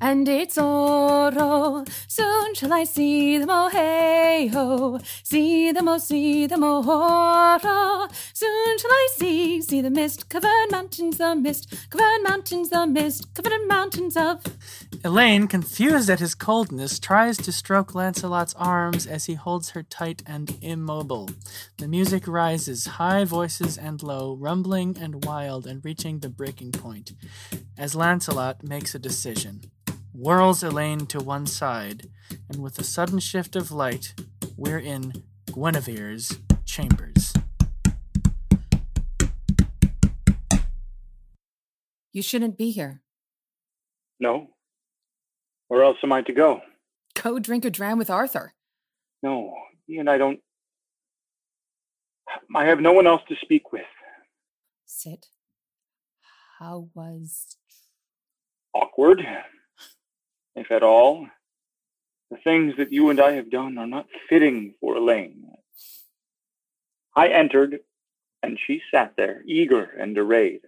And it's oro. Soon shall I see them, oh hey ho. See them, oh see them, oh oro. Soon shall I see, see the mist covered mountains, the mist covered mountains, the mist covered mountains of. Elaine, confused at his coldness, tries to stroke Lancelot's arms as he holds her tight and immobile. The music rises, high voices and low, rumbling and wild, and reaching the breaking point. As Lancelot makes a decision, whirls Elaine to one side, and with a sudden shift of light, we're in Guinevere's chambers. You shouldn't be here. No. Where else am I to go? Go drink a dram with Arthur. No, he and I don't. I have no one else to speak with. Sit. How was. Awkward, if at all. The things that you and I have done are not fitting for Elaine. I entered, and she sat there, eager and arrayed.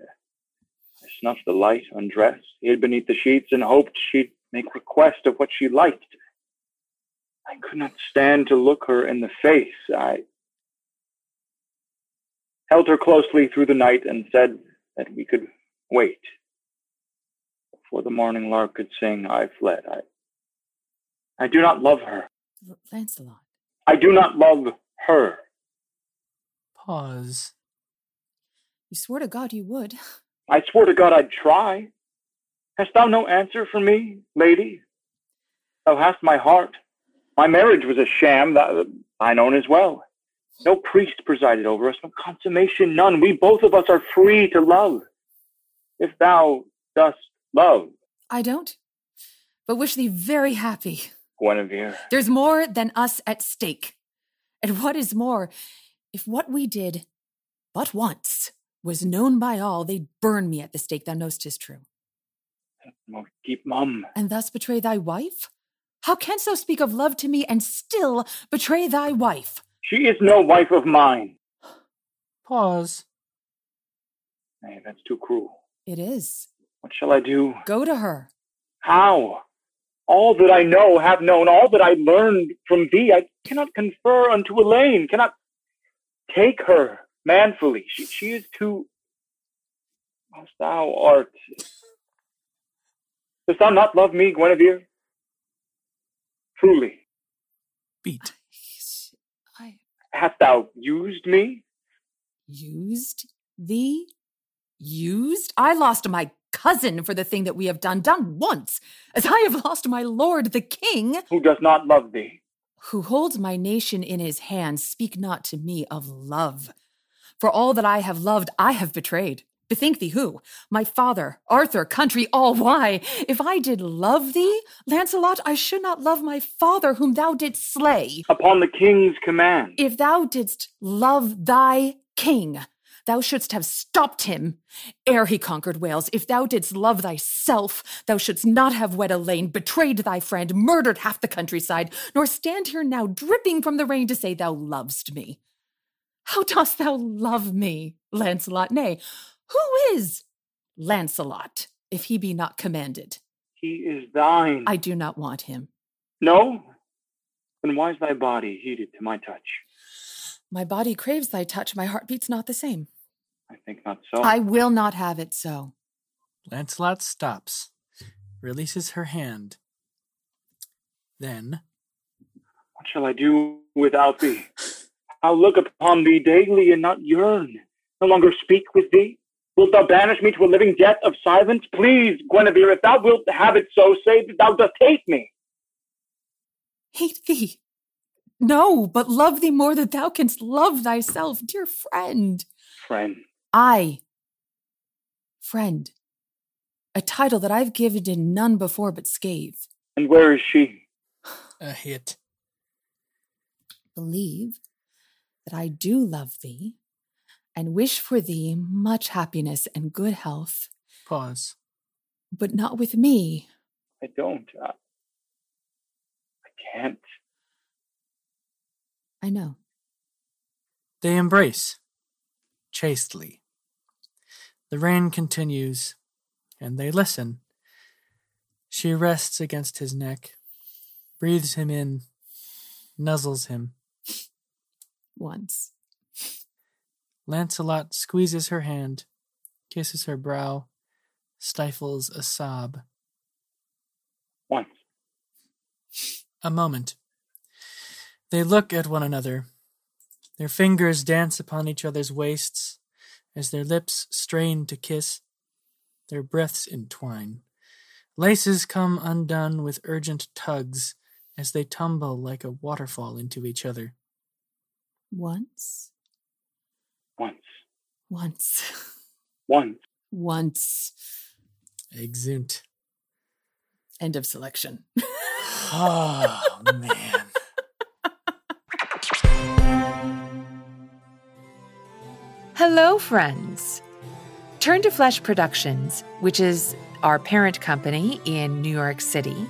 I snuffed the light, undressed, hid beneath the sheets, and hoped she'd make request of what she liked. I could not stand to look her in the face. I held her closely through the night and said that we could wait. Before the morning lark could sing, I fled. I, I do not love her. Lancelot. I do not love her. Pause. You swore to God you would. I swore to God I'd try. Hast thou no answer for me, lady? Thou hast my heart. My marriage was a sham, that thine own as well. No priest presided over us, no consummation, none. We both of us are free to love. If thou dost love, I don't, but wish thee very happy. Guinevere, There's more than us at stake. And what is more, if what we did but once was known by all, they'd burn me at the stake, thou knowst 'tis true. keep mum. And thus betray thy wife? How canst thou speak of love to me and still betray thy wife? She is no wife of mine. Pause. Nay, that's too cruel. It is. What shall I do? Go to her. How? All that I know, have known, all that I learned from thee, I cannot confer unto Elaine, cannot take her manfully. She, she is too. As thou art. Dost thou not love me, Guinevere? Truly. Beat. I Hast thou used me? used thee? Used? I lost my cousin for the thing that we have done, done once, as I have lost my lord the king. Who does not love thee? who holds my nation in his hands, speak not to me of love. For all that I have loved, I have betrayed. Bethink thee who? My father, Arthur, country, all. Why? If I did love thee, Lancelot, I should not love my father, whom thou didst slay. Upon the king's command. If thou didst love thy king, thou shouldst have stopped him ere he conquered Wales. If thou didst love thyself, thou shouldst not have wed Elaine, betrayed thy friend, murdered half the countryside, nor stand here now dripping from the rain to say thou lovest me. How dost thou love me, Lancelot? Nay, who is Lancelot, if he be not commanded? He is thine. I do not want him. No? Then why is thy body heated to my touch? My body craves thy touch, my heart beats not the same. I think not so. I will not have it so. Lancelot stops, releases her hand. Then, What shall I do without thee? I'll look upon thee daily and not yearn. No longer speak with thee. Wilt thou banish me to a living death of silence? Please, Guinevere, if thou wilt have it so, say that thou dost hate me. Hate thee. No, but love thee more than thou canst love thyself, dear friend. Friend, I, friend, a title that I've given to none before but Scathe. and where is she? a hit. Believe that I do love thee and wish for thee much happiness and good health, Pause. but not with me. I don't. I, I can't. I know. They embrace, chastely. The rain continues, and they listen. She rests against his neck, breathes him in, nuzzles him. Once. Lancelot squeezes her hand, kisses her brow, stifles a sob. Once. A moment. They look at one another. Their fingers dance upon each other's waists as their lips strain to kiss. Their breaths entwine. Laces come undone with urgent tugs as they tumble like a waterfall into each other. Once. Once. Once. Once. Once. Exeunt. End of selection. Oh [laughs] man. Hello, friends. Turn to Flesh Productions, which is our parent company in New York City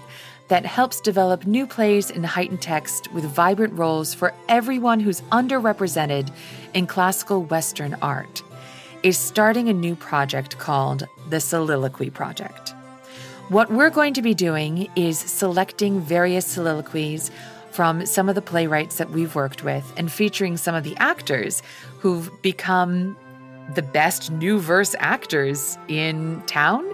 that helps develop new plays in heightened text with vibrant roles for everyone who's underrepresented in classical Western art, is starting a new project called the Soliloquy Project. What we're going to be doing is selecting various soliloquies from some of the playwrights that we've worked with and featuring some of the actors who've become the best new verse actors in town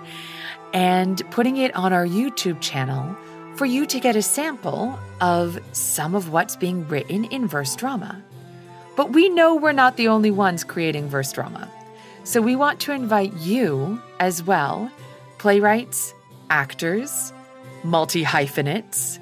and putting it on our YouTube channel for you to get a sample of some of what's being written in verse drama. But we know we're not the only ones creating verse drama. So we want to invite you as well, playwrights, actors, multi hyphenates,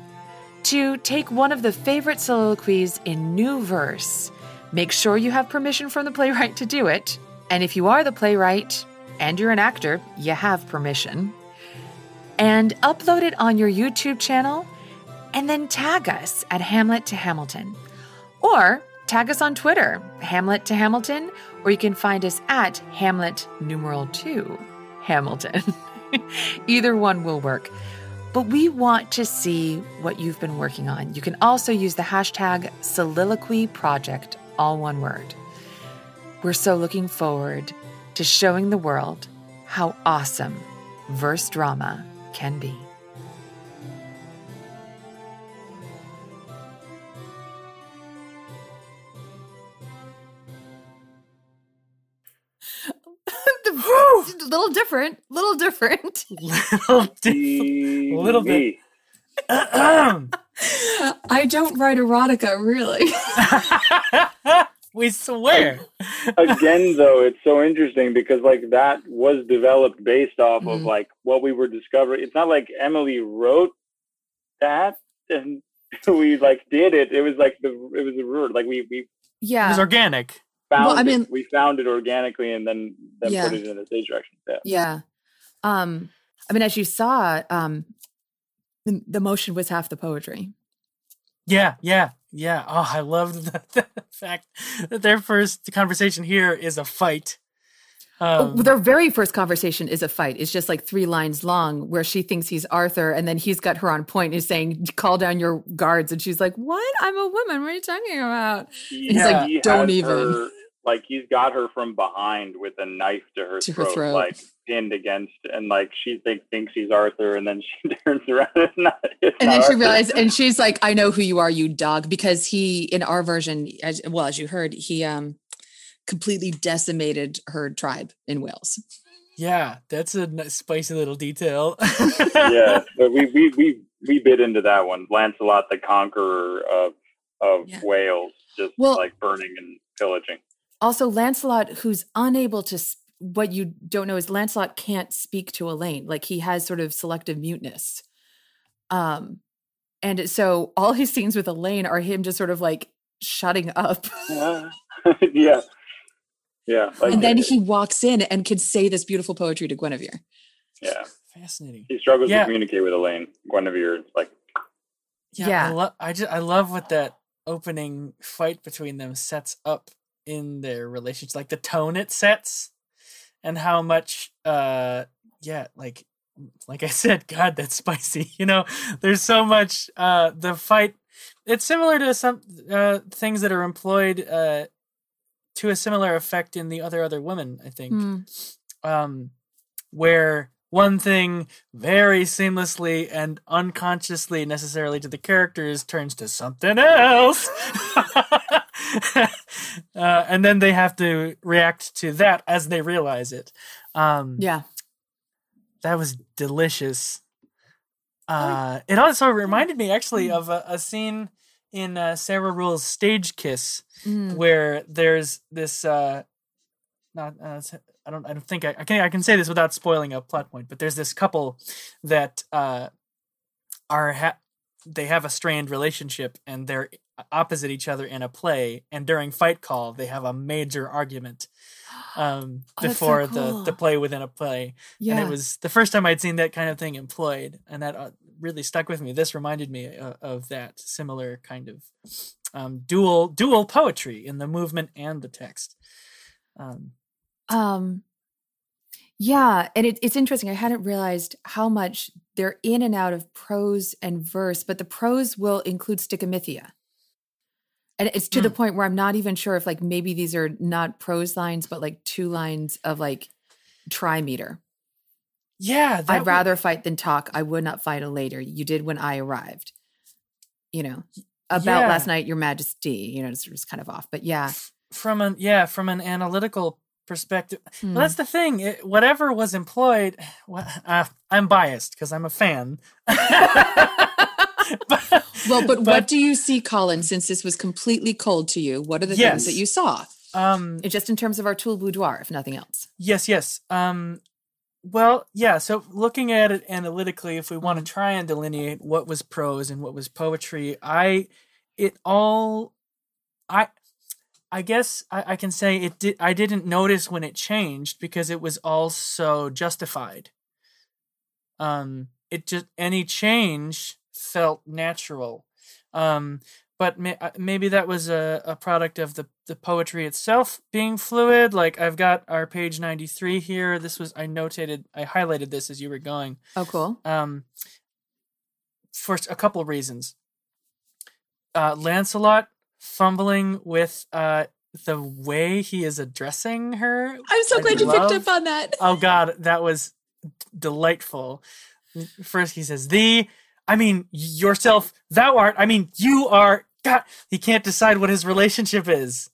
to take one of the favorite soliloquies in new verse. Make sure you have permission from the playwright to do it. And if you are the playwright and you're an actor, you have permission. And upload it on your YouTube channel and then tag us at Hamlet to Hamilton. Or tag us on Twitter, Hamlet to Hamilton, or you can find us at Hamlet numeral 2 Hamilton. [laughs] Either one will work. But we want to see what you've been working on. You can also use the hashtag Soliloquy Project, all one word. We're so looking forward to showing the world how awesome verse drama can be. [laughs] a little different. Little different. [laughs] little, diff- little bit. [clears throat] I don't write erotica, really. [laughs] we swear. Again, though, it's so interesting because like that was developed based off of Mhm. like what we were discovering. It's not like Emily wrote that and we like did it. It was like the it was a word like we we yeah It was organic. Found Well, I it. mean- we found it organically and then then Yeah. put it in the stage direction. Yeah. Yeah. Um, I mean, as you saw, um, the, the motion was half the poetry. Yeah, yeah, yeah. Oh, I love [laughs] the, the fact that their first conversation here is a fight. Um, Oh, their very first conversation is a fight. It's just like three lines long where she thinks he's Arthur and then he's got her on point. He's saying, call down your guards. And she's like, what? I'm a woman. What are you talking about? He, He's like, he "Don't has even." her- like he's got her from behind with a knife to her, To her throat, throat. like pinned against, and like she think, thinks he's Arthur, and then [laughs] she turns around. It's not. It's And not then she realizes, and she's like, I know who you are, you dog. Because he, in our version, as well, as you heard, he um completely decimated her tribe in Wales. yeah, that's a nice, spicy little detail. yeah, [laughs] but we, we we we bit into that one. Lancelot, the conqueror of of Yeah. Wales, just Well- like burning and pillaging. Also, Lancelot, who's unable to, sp- what you don't know is Lancelot can't speak to Elaine. Like he has sort of selective muteness. Um, and so all his scenes with Elaine are him just sort of like shutting up. Yeah, [laughs] yeah, yeah. Like, and then he walks in and can say this beautiful poetry to Guinevere. yeah, Fascinating. he struggles Yeah. to communicate with Elaine. Guinevere, is like, Yeah, Yeah. I, lo- I just I love what that opening fight between them sets up in their relationship, like the tone it sets, and how much, uh, yeah, like like I said, [laughs] God, that's spicy. You know, there's so much. Uh, the fight, it's similar to some uh things that are employed uh to a similar effect in the other other women. I think Hmm. um, where one thing very seamlessly and unconsciously necessarily to the characters turns to something else. [laughs] uh, and then they have to react to that as they realize it. Um, Yeah. That was delicious. Uh, it also reminded me actually of a, a scene in uh, Sarah Ruhl's Stage Kiss Mm. where there's this uh not uh, I don't I don't think I, I can I can say this without spoiling a plot point, but there's this couple that uh are ha- they have a strained relationship and they're opposite each other in a play and during fight call they have a major argument [gasps] um, Oh, that's so before the the play within a play, Yeah. and it was the first time I'd seen that kind of thing employed, and that uh, really stuck with me. This reminded me uh, of that similar kind of um, dual dual poetry in the movement and the text. Um, Um, yeah, and it, it's interesting. I hadn't realized how much they're in and out of prose and verse, but the prose will include stichomythia. And it's to the Hmm. point where I'm not even sure if like maybe these are not prose lines, but like two lines of like trimeter. Yeah, I'd would- rather fight than talk. I would not fight a later. You did when I arrived. You know, about Yeah. last night, Your Majesty. You know, it's just kind of off, but yeah. from an yeah from an analytical perspective. Well, that's the thing. It, whatever was employed, [sighs] wha- uh, I'm biased because I'm a fan. [laughs] But- Well, but, what do you see, Colin, since this was completely cold to you? What are the Yes. things that you saw? um, just in terms of our tool boudoir, if nothing else. Yes, yes. Um, well, yeah. So looking at it analytically, if we want to try and delineate what was prose and what was poetry, I, it all, I, I guess I, I can say it did. I didn't notice when it changed because it was all so justified. Um, it just any change felt natural. Um, but may, uh, maybe that was a, a product of the, the poetry itself being fluid. Like I've got our page 93 here. This was, I notated, I highlighted this as you were going. Oh, cool. Um, for a couple of reasons. Uh, Lancelot fumbling with uh, the way he is addressing her. I'm so I glad you love- picked up on that. [laughs] Oh God, that was d- delightful. First he says, "Thee," I mean yourself. Thou art. I mean you are. God, he can't decide what his relationship is.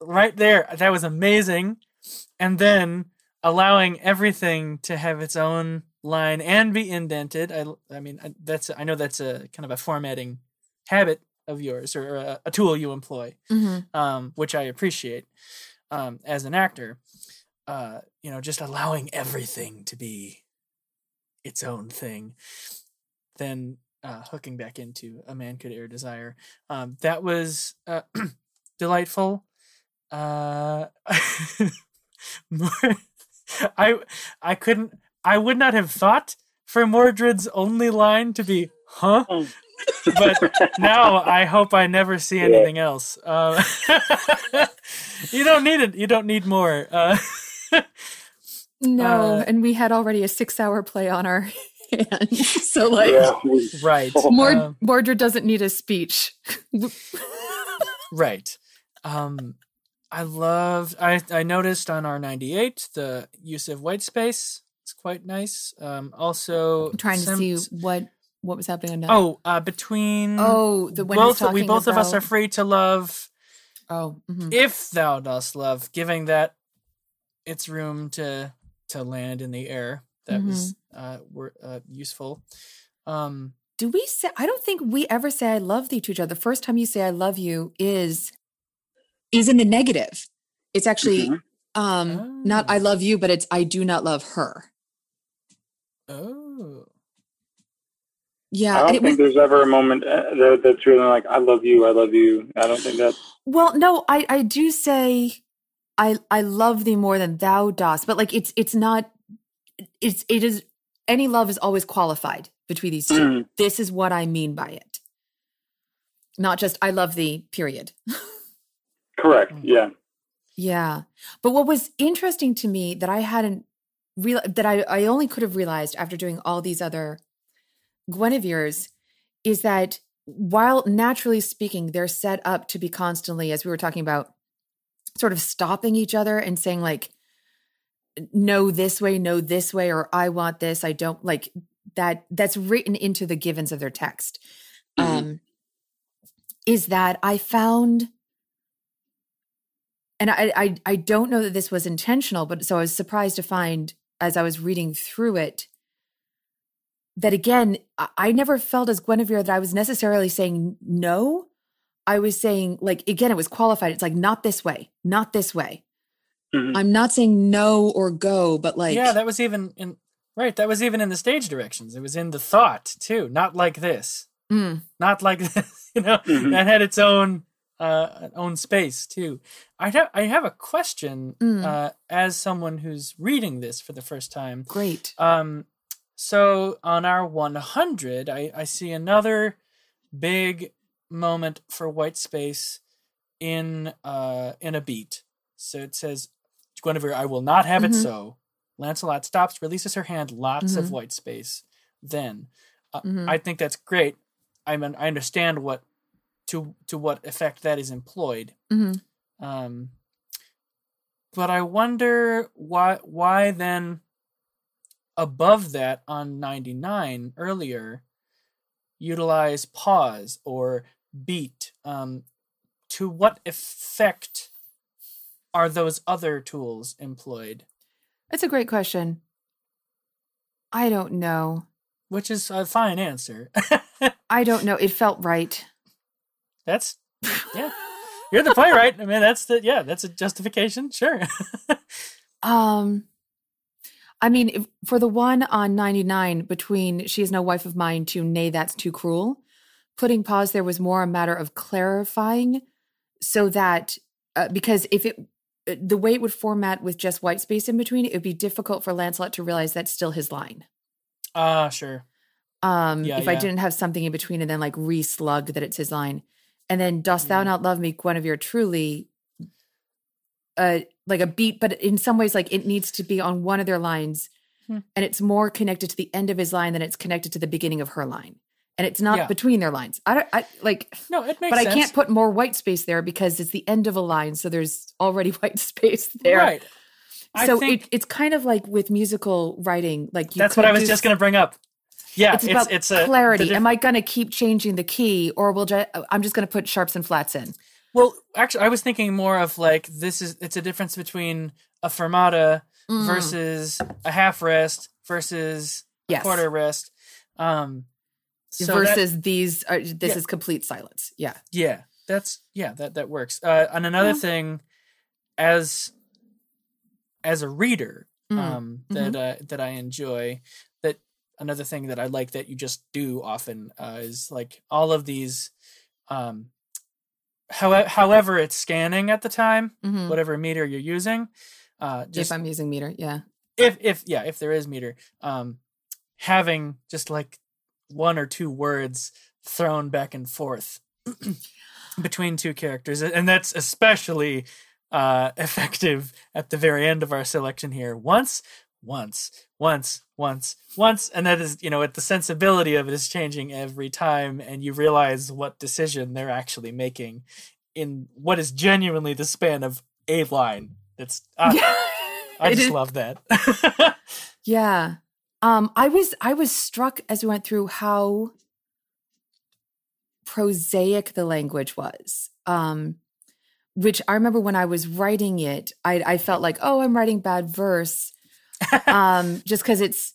Right there, that was amazing. And then allowing everything to have its own line and be indented. I, I mean, that's. I know that's a kind of a formatting habit of yours or a, a tool you employ hmm um, which I appreciate um, as an actor. Uh, you know, just allowing everything to be its own thing. Then uh, hooking back into a man could e'er desire. Um, that was uh, [clears throat] delightful. Uh, [laughs] more, [laughs] I I couldn't. I would not have thought for Mordred's only line to be "huh," Mm. but [laughs] now I hope I never see anything else. Uh, you don't need it. You don't need more. Uh, No, Uh, and we had already a six-hour play on our [laughs] hands, so like yeah, right. [laughs] Mord- Um, Mordred doesn't need a speech. right. Um, I loved. I I noticed on our ninety eight the use of white space. It's quite nice. Um, also I'm trying to some- see what what was happening on that. Oh, uh, between oh, the when he's both we talking both of us are free to love Oh, mhm. if thou dost love, giving that its room to to land in the air. That was Mm-hmm. Uh, were uh, useful. Um, do we say? I don't think we ever say "I love thee" to each other. The first time you say "I love you" is Is in the negative. It's actually Mhm. um not Oh. I love you, but it's I do not love her. oh, Yeah, I don't think was there's ever a moment uh, that, that's really like I love you, I love you. I don't think that's well. No, I I do say I I love thee more than thou dost, but like it's it's not. It's it is any love is always qualified between these 2 Mhm. This is what I mean by it. Not just I love thee. Period. [laughs] correct. Mm. Yeah. Yeah. But what was interesting to me that I hadn't real that I, I only could have realized after doing all these other Guinevere's is that while naturally speaking, they're set up to be constantly, as we were talking about, sort of stopping each other and saying like, no this way, no this way, or I want this, I don't like that that's written into the givens of their text. Mhm. Um is that I found and I, I I don't know that this was intentional, but so I was surprised to find as I was reading through it that again, I, I never felt as Guinevere that I was necessarily saying no. I was saying like again, it was qualified. It's like not this way, not this way. Mhm. I'm not saying no or go, but like yeah, that was even in right. That was even in the stage directions. It was in the thought too. Not like this. Mm. Not like [laughs] this. You know, Mhm. that had its own uh, own space too. I have I have a question Mm. uh, as someone who's reading this for the first time. Great. Um, so on our 100, I, I see another big moment for white space in uh in a beat. So it says, Guinevere, I will not have it Mhm. so. Lancelot stops, releases her hand, lots of Mhm. white space. Then uh, Mhm. I think that's great. I mean, I understand what to to what effect that is employed. Mhm. Um, but I wonder why why then above that on 99 earlier utilize pause or beat um, to what effect are those other tools employed That's a great question. I don't know. which is a fine answer [laughs] I don't know. It felt right. that's yeah you're the playwright i mean that's the yeah that's a justification sure [laughs] Um, I mean, if, for the one on 99 between she is no wife of mine to nay, that's too cruel, putting pause there was more a matter of clarifying so that, uh, because if it, the way it would format with just white space in between, it would be difficult for Lancelot to realize that's still his line. ah sure Um, Yeah, if I didn't have something in between and then like re-slug that it's his line. And then dost thou Mm. not love me, Guinevere, truly uh like a beat, but in some ways like it needs to be on one of their lines Hmm. and it's more connected to the end of his line than it's connected to the beginning of her line. And it's not Yeah. between their lines. I don't I like no it makes but sense I can't put more white space there because it's the end of a line, so there's already [laughs] white space there. right I So it, it's kind of like with musical writing, like you that's what i was do just going to bring up yeah it's about it's a clarity. diff- Am I going to keep changing the key, or will ju- I'm just going to put sharps and flats in? Well, actually, I was thinking more of like this is it's a difference between a fermata Mm. versus a half rest versus Yes. a quarter rest. Um, so that- versus these are this Yeah. is complete silence. Yeah. yeah, that's yeah that that works. Uh, and another Yeah. thing, as as a reader, Mm. um, that uh, that I enjoy. That another thing that I like that you just do often uh, is like all of these. Um, however, however it's scanning at the time, Mhm. whatever meter you're using. Uh, just if I'm using meter, yeah. if if yeah, if there is meter, um, having just like one or two words thrown back and forth [clears throat] between two characters, and that's especially uh, [laughs] effective at the very end of our selection here. Once, once, once, once, once, and that is you know, it, the sensibility of it is changing every time, and you realize what decision they're actually making in what is genuinely the span of a line. that's uh, [laughs] I just love that. [laughs] Yeah. Um, I was I was struck as we went through how prosaic the language was. Um, which I remember when I was writing it, I, I felt like, oh, I'm writing bad verse. um, [laughs] just because it's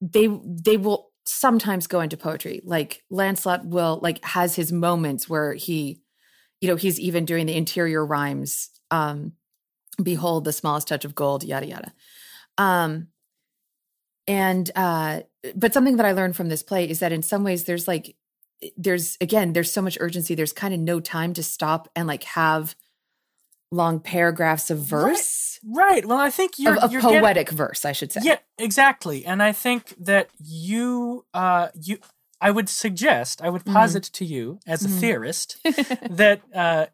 they they will sometimes go into poetry. Like Lancelot will like has his moments where he, you know, he's even doing the interior rhymes. Um, behold the smallest touch of gold, yada yada. Um, and uh, but something that I learned from this play is that in some ways there's like there's again there's so much urgency. There's kind of no time to stop and like have long paragraphs of verse right. Well, I think you're, of you're getting- poetic verse, I should say. yeah, exactly. And I think that you, uh, you, I would suggest, I would Mhm. posit to you as a Mhm. theorist [laughs] that uh,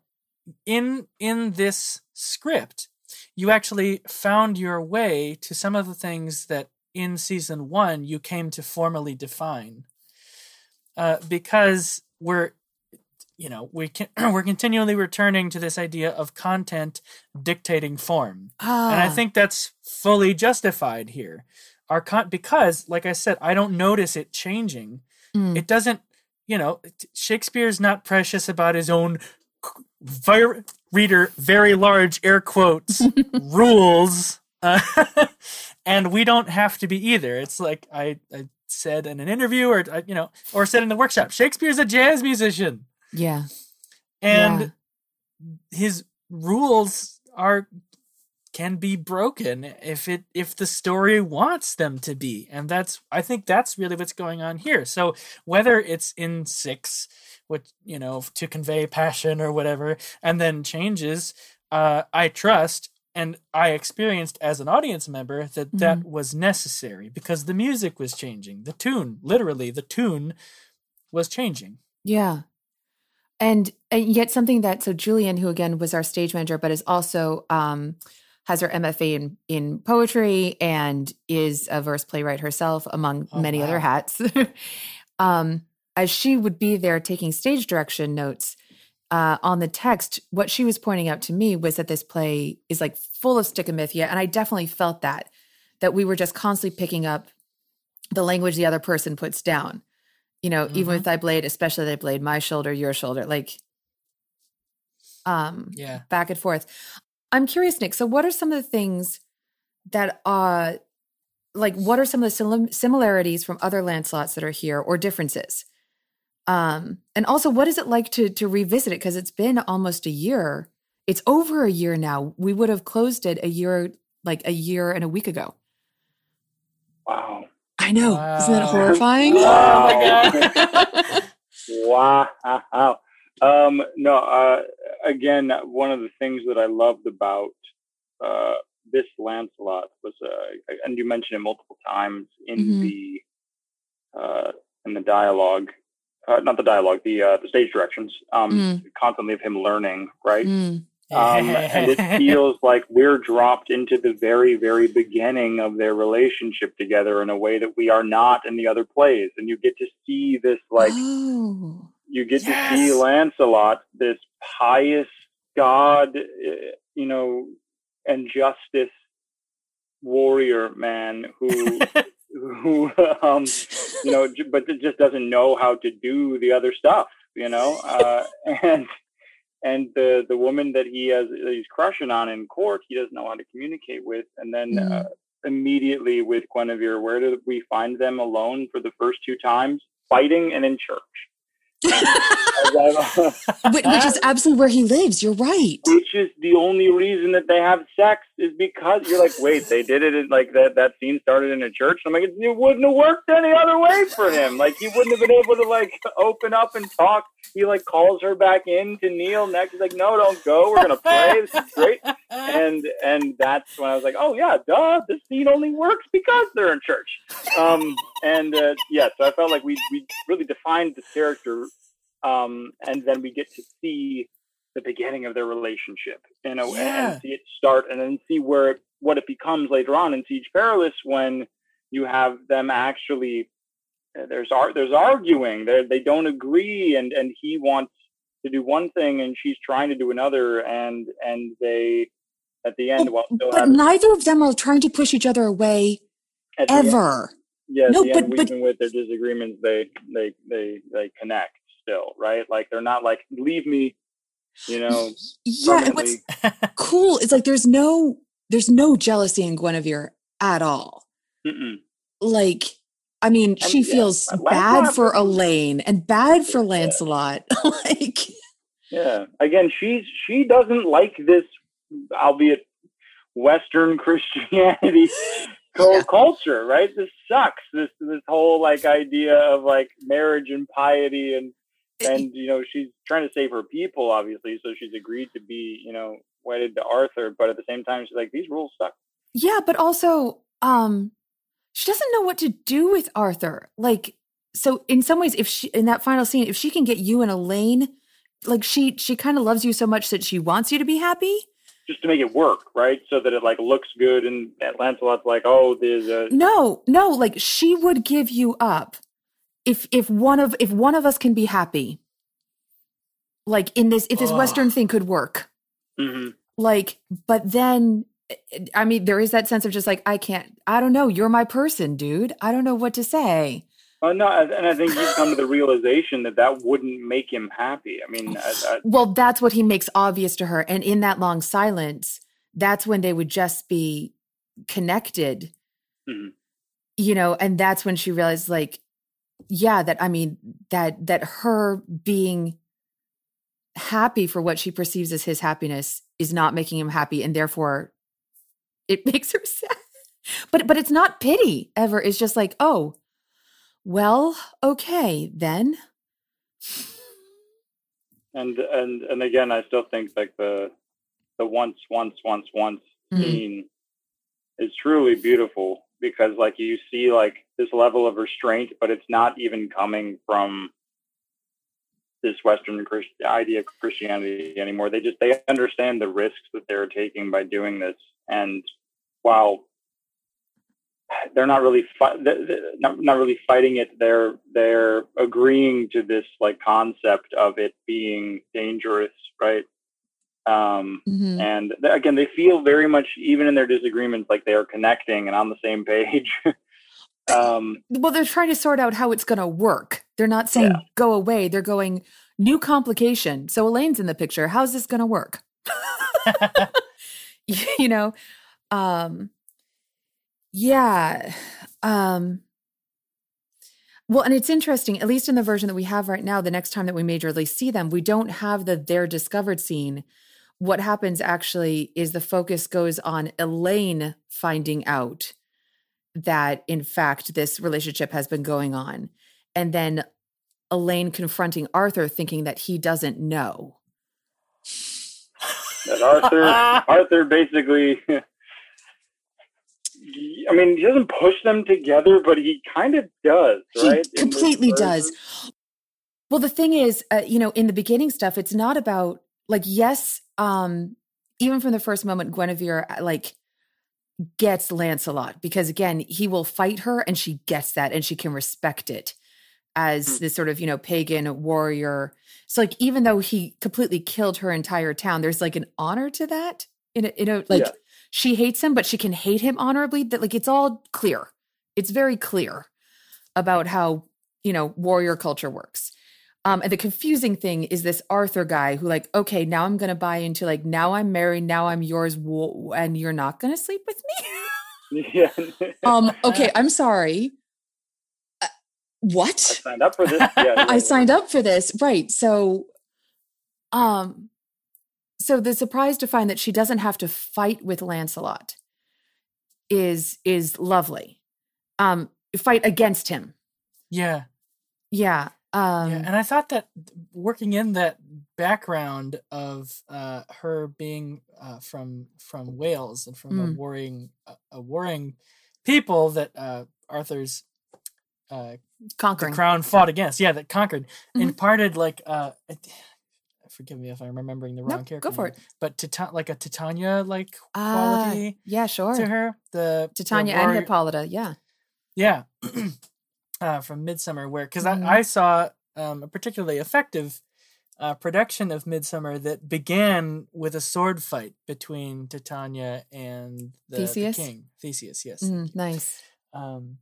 in in this script, you actually found your way to some of the things that in season one you came to formally define, uh, because we're, you know, we can [clears throat] we're continually returning to this idea of content dictating form ah, and I think that's fully justified here. Our con- because, like I said, I don't notice it changing. mm, It doesn't, you know, Shakespeare's not precious about his own vir- reader, very large air quotes [laughs] rules, uh, [laughs] and we don't have to be either. It's like I, I said in an interview, or uh, you know, or said in the workshop. Shakespeare's a jazz musician, yeah, and his rules are can be broken if it if the story wants them to be and that's i think that's really what's going on here so whether it's in 6 what you know to convey passion or whatever and then changes uh i trust and i experienced as an audience member that that was necessary because the music was changing the tune literally the tune was changing Yeah. And, and yet something that so Julian, who again was our stage manager, but is also um has her MFA in in poetry and is a verse playwright herself, among Oh, many other hats. [laughs] um, as she would be there taking stage direction notes uh, on the text, what she was pointing out to me was that this play is like full of stichomythia, and I definitely felt that that we were just constantly picking up the language the other person puts down. You know, even Mhm. with thy blade, especially thy blade, my shoulder, your shoulder, like um yeah back and forth. I'm curious, Nick. So, what are some of the things that uh like what are some of the sim- similarities from other Lancelots that are here or differences? Um, and also, what is it like to to revisit it? Because it's been almost a year. It's over a year now. We would have closed it a year, like a year and a week ago. Wow. I know. Isn't that Wow. horrifying? [laughs] Oh [laughs] Wow. Um, no, uh, again, one of the things that I loved about uh, this Lancelot was, uh, and you mentioned it multiple times in Mhm. the uh, in the dialogue, uh, not the dialogue, the uh, the stage directions, um, Mm. constantly of him learning, right? Mm. Um, and it [laughs] feels like we're dropped into the very, very beginning of their relationship together in a way that we are not in the other plays. And you get to see this, like, oh. you get Yes. to see Lancelot, this pious God, uh, you know, and justice warrior man who, [laughs] who, [laughs] um, you know, but it just doesn't know how to do the other stuff, you know, [laughs] uh, and and the the woman that he has that he's crushing on in court, he doesn't know how to communicate with, and then. Mhm. Uh, immediately with Guinevere, where did we find them alone for the first two times? Fighting and in church. [laughs] Which, which is [laughs] absolutely where he lives. You're right. which is the only reason that they have sex is because you're like, wait, they did it in like that that scene started in a church. I'm like, it, it wouldn't have worked any other way for him. Like he wouldn't have been able to like open up and talk. He like calls her back in to kneel next. He's like, no, don't go. We're gonna play. This is great. And and that's when I was like, oh yeah, duh. This scene only works because they're in church. Um, and uh, yeah, so I felt like we we really defined this character, um, and then we get to see the beginning of their relationship, you know, and- Yeah. and see it start, and then see where it, what it becomes later on in Siege Perilous when you have them actually uh, there's there's arguing, they they don't agree, and and he wants to do one thing and she's trying to do another, and and they at the end, But having neither of them are trying to push each other away at the end- ever. yeah, No, but- end, but- even with their disagreements, they they they they connect still, right? Like they're not like leave me, you know. Yeah, and what's cool is like there's no there's no jealousy in Guinevere at all. Mm-mm. Like, I mean, And, she yeah, feels Lancelot bad for Elaine and bad for Yeah. Lancelot. [laughs] like, Yeah. Again, she's she doesn't like this, albeit Western [laughs] Christianity [laughs] Yeah. culture, right? This sucks. This this whole like idea of like marriage and piety and and [laughs] you know she's trying to save her people, obviously. So she's agreed to be you know wedded to Arthur, but at the same time she's like these rules suck. Yeah, but also, um, she doesn't know what to do with Arthur. Like, so in some ways, if she in that final scene, if she can get you and Elaine, like she she kind of loves you so much that she wants you to be happy. Just to make it work, right? So that it like looks good, and that Lancelot's like, oh, there's a No, no, like she would give you up if if one of if one of us can be happy. Like in this, if this Ugh. Western thing could work, Mhm. like, but then. I mean, there is that sense of just like, I can't, I don't know, you're my person, dude. I don't know what to say. Oh no, and I think he's come to the realization that that wouldn't make him happy. I mean, I, I, [sighs] Well, that's what he makes obvious to her. And in that long silence, that's when they would just be connected, Mhm. you know, and that's when she realized, like, yeah, that I mean, that that her being happy for what she perceives as his happiness is not making him happy, and therefore it [laughs] makes her sad. But but it's not pity ever. It's just like, oh, well, okay, then. and and and again, I still think like the the once, once, once, once Mhm. scene is truly beautiful because like you see like this level of restraint, but it's not even coming from this Western Christ- idea of Christianity anymore. They just they understand the risks that they're taking by doing this, and while they're not really fi- not, not really fighting it, they're they're agreeing to this like concept of it being dangerous, right? Um, Mhm. and again they feel very much even in their disagreements like they are connecting and on the same page. [laughs] Um well they're trying to sort out how it's going to work. They're not saying Yeah. go away. They're going new complication. So elaine's in the picture. How's this going to work [laughs] [laughs] you know? Um yeah. Um well and it's interesting at least in the version that we have right now the next time that we majorly see them we don't have the they're discovered scene what happens actually is the focus goes on elaine finding out that in fact this relationship has been going on and then elaine confronting arthur thinking that he doesn't know. That arthur [laughs] arthur basically i mean he doesn't push them together but he kind of does right? In this completely does. Well, the thing is, uh, you know, in the beginning stuff, it's not about like yes, um, even from the first moment, Guinevere uh, like gets Lancelot because again, he will fight her, and she gets that, and she can respect it as this sort of you know pagan warrior. So like, even though he completely killed her entire town, there's like an honor to that. In a, in a like, Yeah. she hates him, but she can hate him honorably. That like, it's all clear. It's very clear about how you know warrior culture works. Um, and the confusing thing is this Arthur guy who, like, okay, now I'm going to buy into like, now I'm married, now I'm yours, and you're not going to sleep with me. yeah [laughs] um, okay, I'm sorry. Uh, i what? signed up for this yeah [laughs] I signed up for this, right? So, um, so the surprise to find that she doesn't have to fight with Lancelot is is lovely. Um, fight against him, yeah. yeah. Um, yeah, and I thought that working in that background of uh, her being uh, from from Wales and from a Mm. warring a, a warring people that uh, Arthur's uh, conquering. crown fought against, yeah, that conquered, Mhm. imparted like uh, it- forgive me if I'm remembering the wrong Nope, character, go for name, but Tita- like a Titania like Ah, quality yeah, sure. to her. The the Titania and Hippolyta, yeah. yeah, [clears throat] uh, from Midsummer, where because Mhm. I, I saw um, a particularly effective uh, production of Midsummer that began with a sword fight between Titania and the, the Theseus? king Theseus. Yes, Mm, nice. um,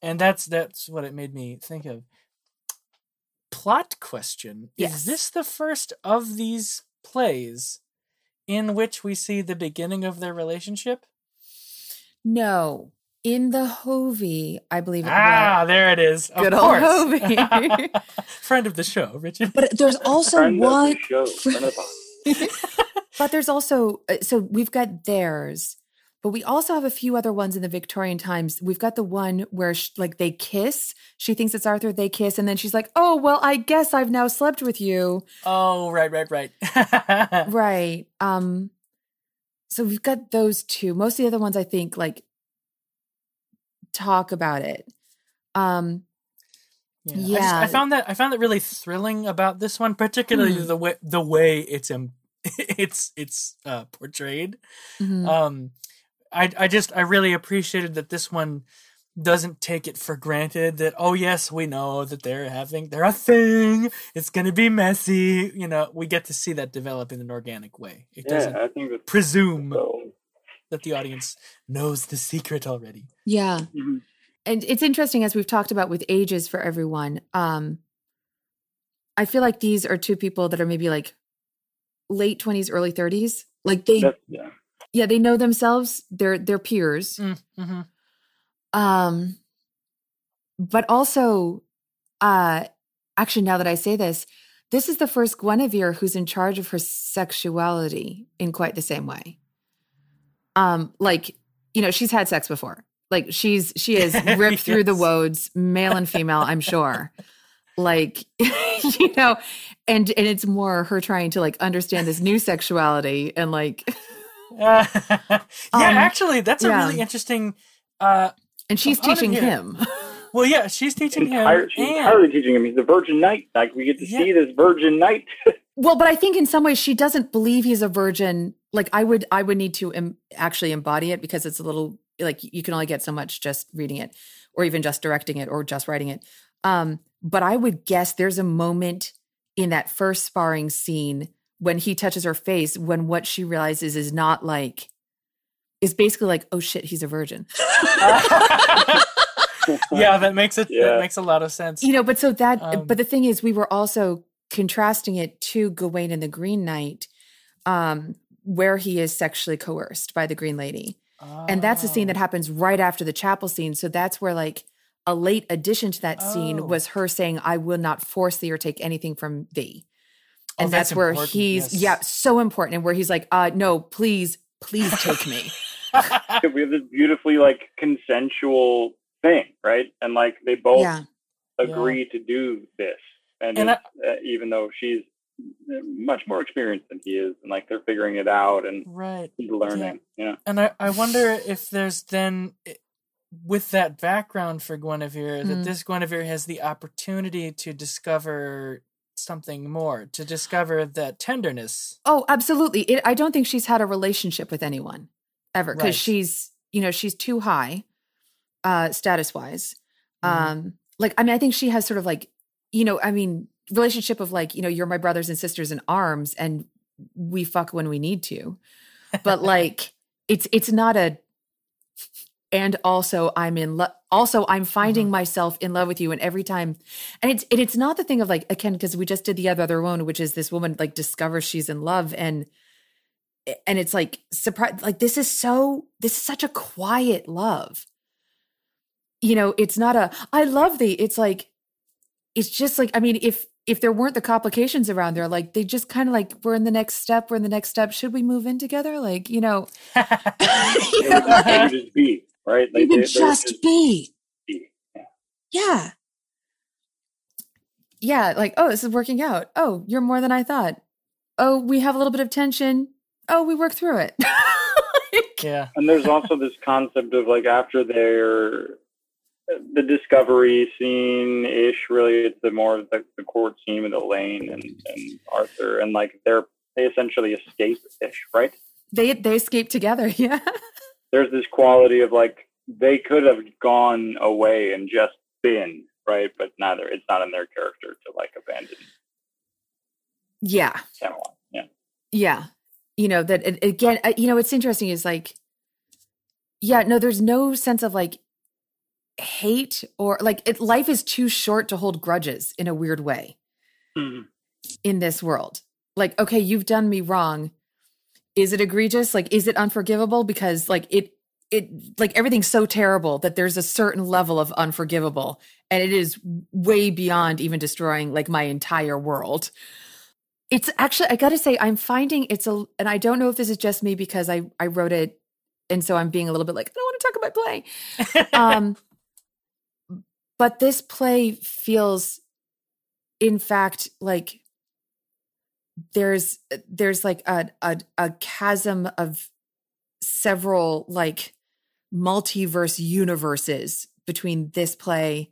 and that's that's what it made me think of. Plot question: Yes. Is this the first of these plays in which we see the beginning of their relationship? No, in the Hovey, I believe it Ah, there it is. Of Good old course. Hovey. [laughs] Friend of the show, Richard. But there's also Friend of the one. show, [laughs] friend of the [laughs] but there's also uh, so we've got theirs, but we also have a few other ones in the Victorian times. We've got the one where sh- like they kiss. She thinks it's Arthur. They kiss, and then she's like, "Oh well, I guess I've now slept with you." Oh, right, right, right. Right. Um. So we've got those two. Most of the other ones, I think, like talk about it. Um. Yeah. I, just, I found that I found that really thrilling about this one, particularly Hmm. the way the way it's um, [laughs] it's it's uh, portrayed. mhm. Um, I I just I really appreciated that this one doesn't take it for granted that oh yes we know that they're having they're a thing it's gonna be messy you know we get to see that develop in an organic way it doesn't i think that's presume so that the audience knows the secret already yeah. Mhm. and it's interesting as we've talked about with ages for everyone um i feel like these are two people that are maybe like late 20s early 30s like they That's- yeah yeah they know themselves they're they're peers mm-hmm. um but also uh actually now that i say this this is the first guinevere who's in charge of her sexuality in quite the same way um like you know she's had sex before like she's she has [laughs] ripped through the Yes. woads male and female i'm sure like [laughs] you know, and and it's more her trying to like understand this new sexuality and like Uh, [laughs] yeah, Um, actually, that's a really interesting. Uh, and she's teaching him. well, yeah, she's teaching Entire, him. she's and- entirely teaching him. He's the Virgin Knight. Like we get to Yeah. see this Virgin Knight. Well, but I think in some ways she doesn't believe he's a virgin. Like I would, I would need to em- actually embody it because it's a little like you can only get so much just reading it, or even just directing it, or just writing it. Um, but I would guess there's a moment in that first sparring scene when he touches her face when what she realizes is not like is basically like, oh shit, he's a virgin. [laughs] yeah, that makes it. Yeah. That makes a lot of sense. you know but so that Um, but the thing is we were also contrasting it to gawain and the green knight um where he is sexually coerced by the green lady and that's the scene that Oh. happens right after the chapel scene so that's where like a late addition to that scene Oh. was her saying i will not force thee or take anything from thee Oh, and that's, that's where important, he's yes. yeah so important and where he's like uh no please please take me [laughs] we have this beautifully like consensual thing, right? And like they both yeah agree to do this, and, And it's, uh, even though she's much more experienced than he is, and like they're figuring it out and right. he's learning. Yeah. And I, I wonder if there's then, with that background for Guinevere, that Mm. this Guinevere has the opportunity to discover something more, to discover that tenderness. Oh, absolutely. It, I don't think she's had a relationship with anyone ever because Right. she's, you know, she's too high, uh, status wise. Mhm. Um, like, I mean, I think she has sort of like, you know, I mean, relationship of like, you know, you're my brothers and sisters in arms, and we fuck when we need to, but like, [laughs] it's it's not a. And also, I'm in love. Also, I'm finding mm-hmm. myself in love with you, and every time, and it's and it's not the thing of like again because we just did the other one, which is this woman like discovers she's in love, and and it's like surprise, like this is so this is such a quiet love. You know, it's not a I love thee. It's like it's just like I mean, if if there weren't the complications around there, like they just kind of like we're in the next step, we're in the next step. Should we move in together? Like you know, [laughs] you know, would, like- [laughs] just be right. we Like, would they- they would just be. be. Yeah. Yeah. Yeah, like, oh, this is working out. Oh, you're more than I thought. Oh, we have a little bit of tension. Oh, we work through it. [laughs] Like, Yeah. And there's also this concept of like after their the discovery scene ish. Really, it's the more the, the court scene with Elaine and, and Arthur, and like they're they essentially escape ish, right? they they escape together. [laughs] Yeah. There's this quality of like they could have gone away and just been right, but neither. It's not in their character to like abandon Yeah. Camelot. Yeah. Yeah. You know, that again, uh, you know, what's interesting is like, yeah, no, there's no sense of like hate or like it, life is too short to hold grudges in a weird way. in this world. Like, okay, you've done me wrong. Is it egregious? Like, is it unforgivable? Because like it it like everything's so terrible that there's a certain level of unforgivable. And it is way beyond even destroying like my entire world. It's actually I gotta say, I'm finding it's a and I don't know if this is just me because I I wrote it and so I'm being a little bit like, I don't want to talk about play [laughs] um but this play feels in fact like there's there's like a a, a chasm of several like multiverse universes between this play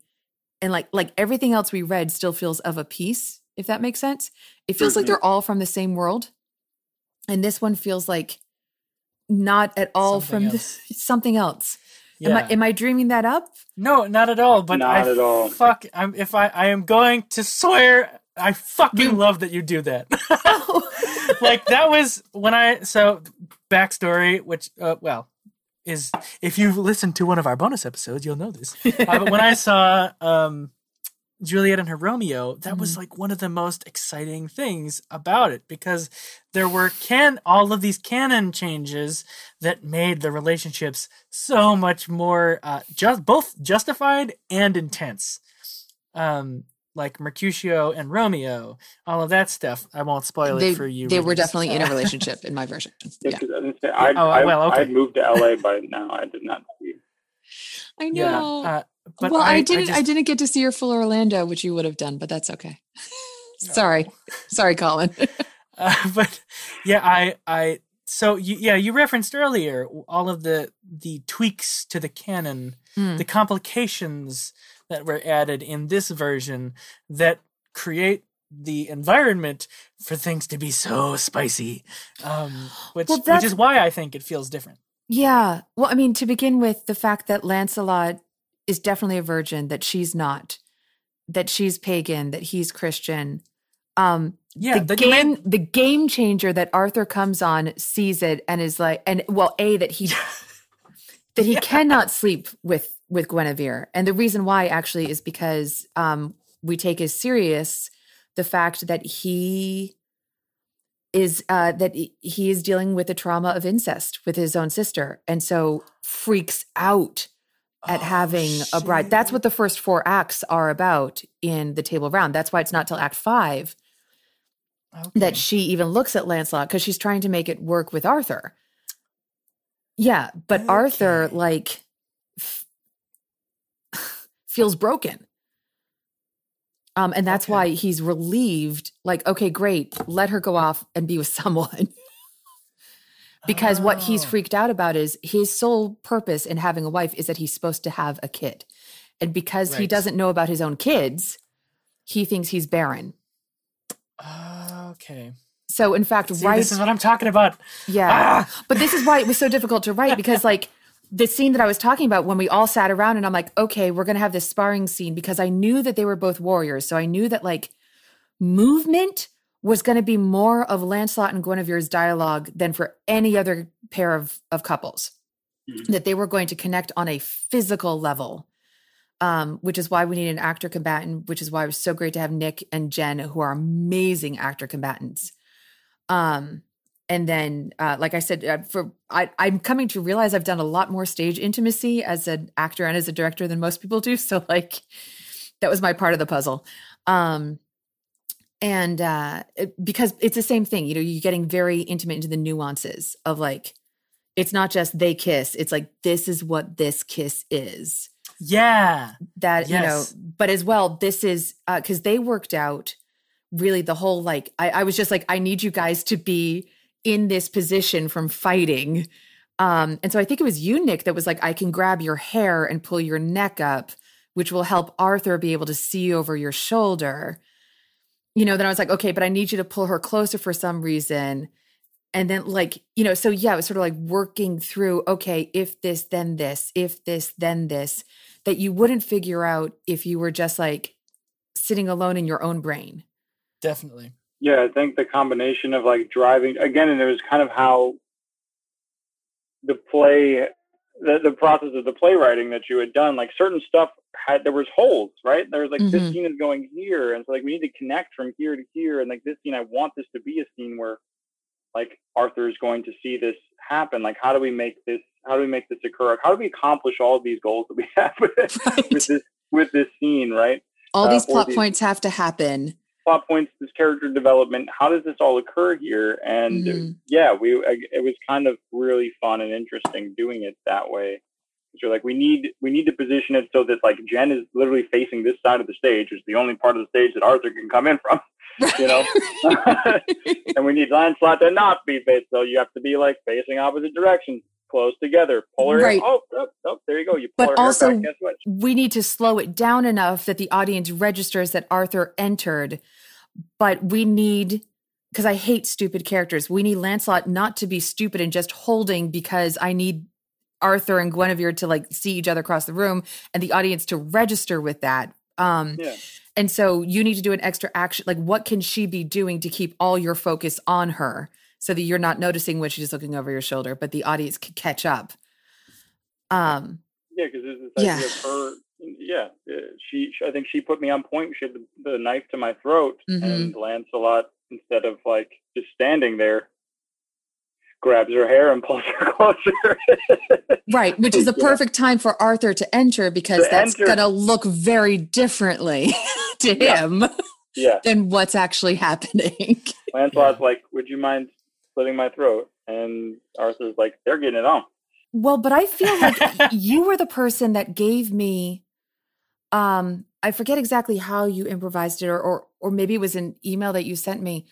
and like like everything else we read still feels of a piece if that makes sense it feels like Mhm. they're all from the same world and this one feels like not at all Something from else. this, [laughs] something else Yeah. Am I am I dreaming that up? no, not at all. But Not I at all. Fuck. I'm, if I, I am going to swear, I fucking love that you do that. [laughs] like that was when I so backstory, which uh, well is if you've listened to one of our bonus episodes, you'll know this. Uh, but when I saw um, Juliet and her Romeo, that was like one of the most exciting things about it because there were can all of these canon changes that made the relationships so much more uh, just both justified and intense. Um, like Mercutio and Romeo, all of that stuff. I won't spoil they it for you. they were definitely in a [laughs] relationship in my version. Yeah, Yeah, 'cause I, didn't say- I'd, Oh, I, well, okay. I'd moved to LA by now. I did not see you. I Yeah. know. Uh, but well, I, I, didn't. I, just- didn't get to see your full Orlando, which you would have done, but that's okay. [laughs] Sorry. Sorry, Colin. [laughs] Uh, but yeah, I I so you, yeah, you referenced earlier all of the the tweaks to the canon, Mm. the complications that were added in this version that create the environment for things to be so spicy. Um, [gasps] which Well, which is why I think it feels different. Yeah. Well, I mean, to begin with, the fact that Lancelot is definitely a virgin, that she's not, that she's pagan, that he's Christian. Um, Yeah, the the game, man- the game changer that Arthur comes on, sees it, and is like, and well, a that he [laughs] that he cannot sleep with with Guinevere, and the reason why actually is because um, we take as serious the fact that he is uh, that he is dealing with the trauma of incest with his own sister, and so freaks out at Oh, having a bride. That's what the first four acts are about in the Table Round. That's why it's not till Act Five Okay. that she even looks at Lancelot because she's trying to make it work with Arthur. Yeah, but Arthur like f- feels broken. Um, and that's Okay. why he's relieved, like, okay, great, let her go off and be with [laughs] someone. Because what he's Oh. freaked out about is his sole purpose in having a wife is that he's supposed to have a kid. And because he doesn't know about his own kids, he thinks he's barren. Okay. So in fact, See, right this is what I'm talking about. Yeah. Ah! But this is why it was so difficult to write because [laughs] like the scene that I was talking about when we all sat around and I'm like, okay, we're going to have this sparring scene because I knew that they were both warriors. So I knew that like movement was going to be more of Lancelot and Guinevere's dialogue than for any other pair of, of couples. Mhm. That they were going to connect on a physical level. Um, which is why we need an actor combatant, which is why it was so great to have Nick and Jen, who are amazing actor combatants. Um, and then uh, like i said uh, for I, i'm coming to realize i've done a lot more stage intimacy as an actor and as a director than most people do [laughs] so like that was my part of the puzzle um and uh it- because it's the same thing you know you're getting very intimate into the nuances of like it's not just they kiss it's like this is what this kiss is. Yeah. that you know but as well this is uh because they worked out really the whole like I, I was just like i need you guys to be in this position from fighting. Um and so i think it was you nick that was like i can grab your hair and pull your neck up which will help arthur be able to see over your shoulder you know then i was like okay but i need you to pull her closer for some reason and then like you know so yeah it was sort of like working through okay if this then this if this then this that you wouldn't figure out if you were just like sitting alone in your own brain Definitely. Yeah, I think the combination of like driving again, and it was kind of how the play, the, the process of the playwriting that you had done, like certain stuff had there was holes, right? There was like Mhm. this scene is going here, and so like we need to connect from here to here, and like this scene, I want this to be a scene where like Arthur is going to see this happen. Like, how do we make this? How do we make this occur? How do we accomplish all of these goals that we [laughs] have with, Right. with this with this scene, right? All Uh, these plot these- points have to happen. Plot points, this character development. How does this all occur here? And Mhm. yeah, we I, it was kind of really fun and interesting doing it that way. So like, we need we need to position it so that like Jen is literally facing this side of the stage, which is the only part of the stage that Arthur can come in from. [laughs] You know, [laughs] and we need Lancelot to not be faced, so you have to be like facing opposite directions, close together, pull her. Right. Oh, oh, oh, there you go. You pull But also- back. Guess what? we need to slow it down enough that the audience registers that arthur entered but we need because i hate stupid characters we need lancelot not to be stupid and just holding because i need arthur and guinevere to like see each other across the room and the audience to register with that um Yeah. And so you need to do an extra action. Like, what can she be doing to keep all your focus on her so that you're not noticing when she's looking over your shoulder, but the audience can catch up? Um, Yeah, because there's this Yeah. of her. Yeah, uh, she. I think she put me on point. She had the, the knife to my throat, Mhm. and Lancelot, instead of like just standing there, grabs her hair and pulls her [laughs] closer. Right, which is the Yeah. perfect time for Arthur to enter because To that's enter. going to look very differently [laughs] to Yeah. him yeah, than what's actually happening. [laughs] Lancelot's like, "Would you mind slitting my throat?" And Arthur's like, "They're getting it on." well, but I feel like you were the person that gave me, um, I forget exactly how you improvised it or, or, or maybe it was an email that you sent me,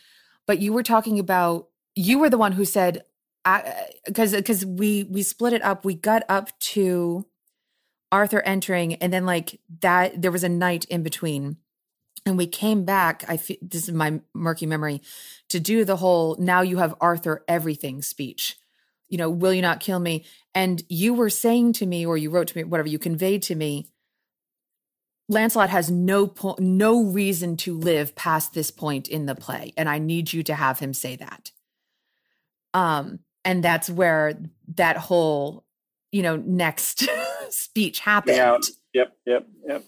but you were talking about you were the one who said because because we we split it up. We got up to Arthur entering, and then like that there was a night in between, and we came back. I this is my murky memory to do the whole now you have Arthur everything speech. You know, will you not kill me? And you were saying to me, or you wrote to me, whatever you conveyed to me. Lancelot has no po- no reason to live past this point in the play, and I need you to have him say that. Um, and that's where that whole you know next [laughs] speech happened Yeah. Yep. Yep. Yep.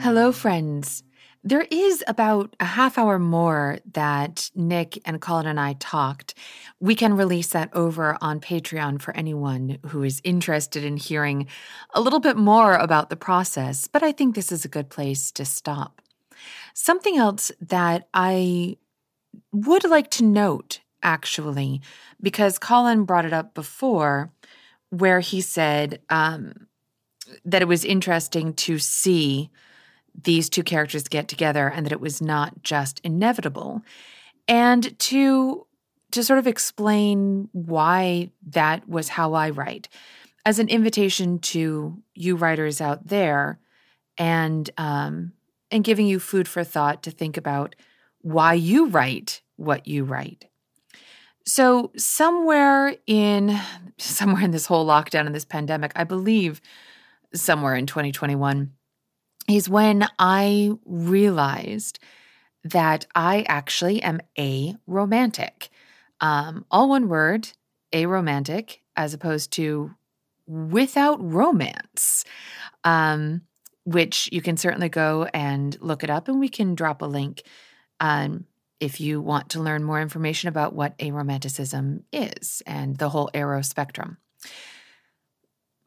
hello friends there is about a half hour more that Nick and Colin and I talked. We can release that over on Patreon for anyone who is interested in hearing a little bit more about the process, but I think this is a good place to stop. Something else that I would like to note, actually, because Colin brought it up before, where he said um, that it was interesting to see these two characters get together and that it was not just inevitable and to to sort of explain why that was how I write as an invitation to you writers out there and um and giving you food for thought to think about why you write what you write. So somewhere in somewhere in this whole lockdown and this pandemic, I believe somewhere in 2021 is when I realized that I actually am a romantic. Um, all one word, aromantic, as opposed to without romance, um, which you can certainly go and look it up, and we can drop a link um, if you want to learn more information about what aromanticism is and the whole aro spectrum.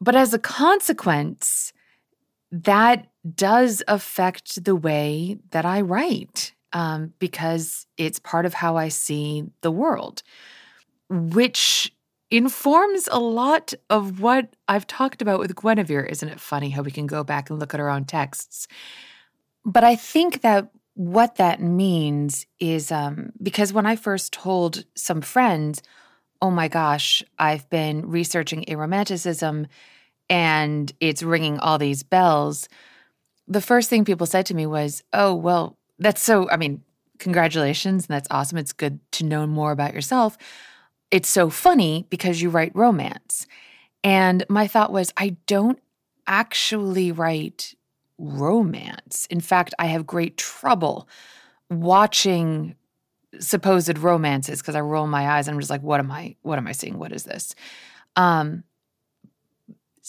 But as a consequence, that does affect the way that I write um, because it's part of how I see the world, which informs a lot of what I've talked about with Guinevere. Isn't it funny how we can go back and look at our own texts? But I think that what that means is um, because when I first told some friends, oh my gosh, I've been researching aromanticism and it's ringing all these bells. The first thing people said to me was, oh, well, that's so, I mean, congratulations, and that's awesome. It's good to know more about yourself. It's so funny because you write romance. And my thought was, I don't actually write romance. In fact, I have great trouble watching supposed romances because I roll my eyes and I'm just like, what am I, what am I seeing? What is this? Um,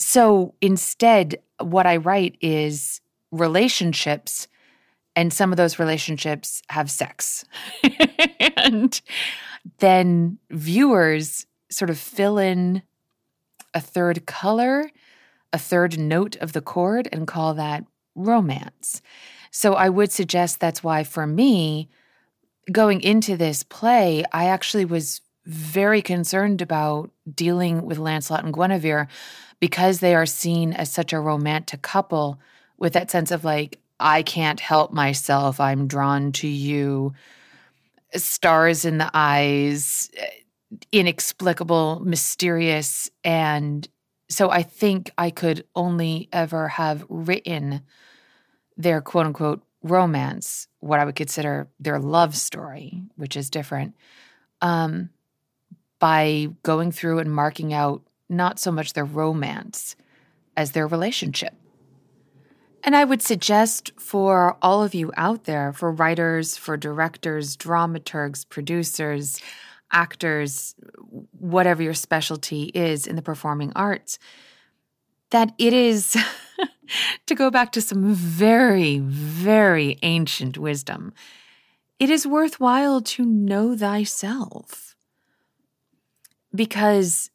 so instead, what I write is relationships, and some of those relationships have sex. [laughs] and then viewers sort of fill in a third color, a third note of the chord, and call that romance. So I would suggest that's why for me, going into this play, I actually was very concerned about dealing with Lancelot and Guinevere because they are seen as such a romantic couple with that sense of like, I can't help myself, I'm drawn to you, stars in the eyes, inexplicable, mysterious. And so I think I could only ever have written their quote unquote romance, what I would consider their love story, which is different, um, by going through and marking out not so much their romance as their relationship. And I would suggest for all of you out there, for writers, for directors, dramaturgs, producers, actors, whatever your specialty is in the performing arts, that it is, [laughs] to go back to some very, very ancient wisdom, it is worthwhile to know thyself. Because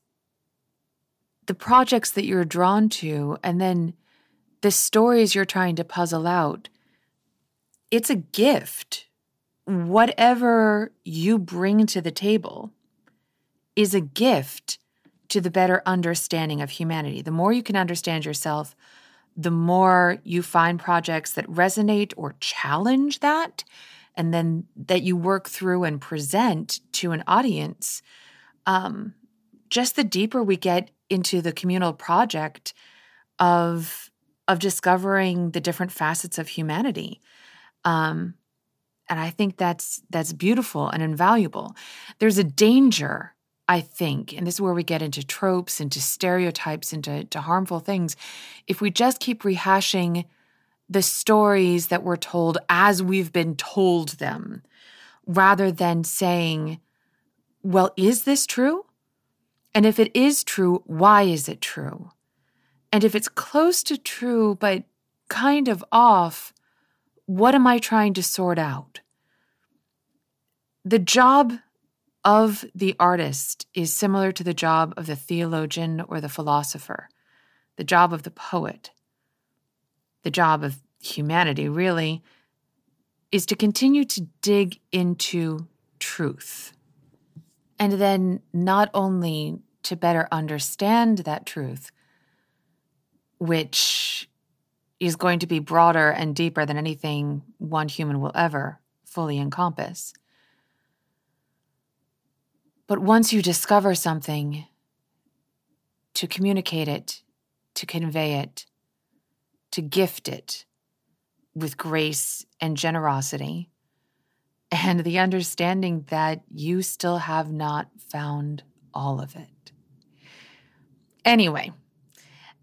the projects that you're drawn to and then the stories you're trying to puzzle out, it's a gift. Whatever you bring to the table is a gift to the better understanding of humanity. The more you can understand yourself, the more you find projects that resonate or challenge that, and then that you work through and present to an audience, um, just the deeper we get into the communal project of of discovering the different facets of humanity. Um, and I think that's that's beautiful and invaluable. There's a danger, I think, and this is where we get into tropes, into stereotypes, into to harmful things. If we just keep rehashing the stories that we're told as we've been told them, rather than saying, well, is this true? And if it is true, why is it true? And if it's close to true, but kind of off, what am I trying to sort out? The job of the artist is similar to the job of the theologian or the philosopher, the job of the poet, the job of humanity, really, is to continue to dig into truth. And then not only to better understand that truth, which is going to be broader and deeper than anything one human will ever fully encompass. But once you discover something, to communicate it, to convey it, to gift it with grace and generosity, and the understanding that you still have not found all of it. Anyway,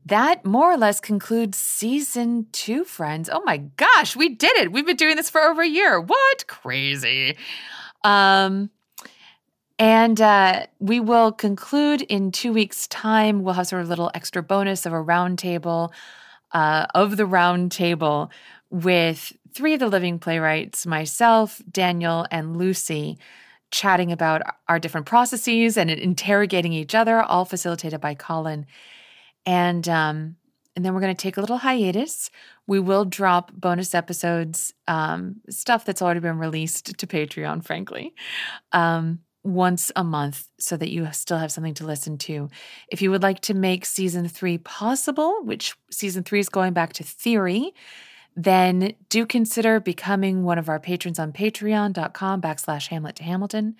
that more or less concludes season two, friends. Oh my gosh, we did it. We've been doing this for over a year. What? Crazy. Um, and uh, we will conclude in two weeks' time. We'll have sort of a little extra bonus of a roundtable uh, of the roundtable with three of the living playwrights myself, Daniel, and Lucy chatting about our different processes and interrogating each other, all facilitated by Colin. And um, and then we're going to take a little hiatus. We will drop bonus episodes, um, stuff that's already been released to Patreon, frankly, um, once a month so that you still have something to listen to. If you would like to make season three possible, which season three is going back to theory, then do consider becoming one of our patrons on patreon.com backslash hamlet to Hamilton,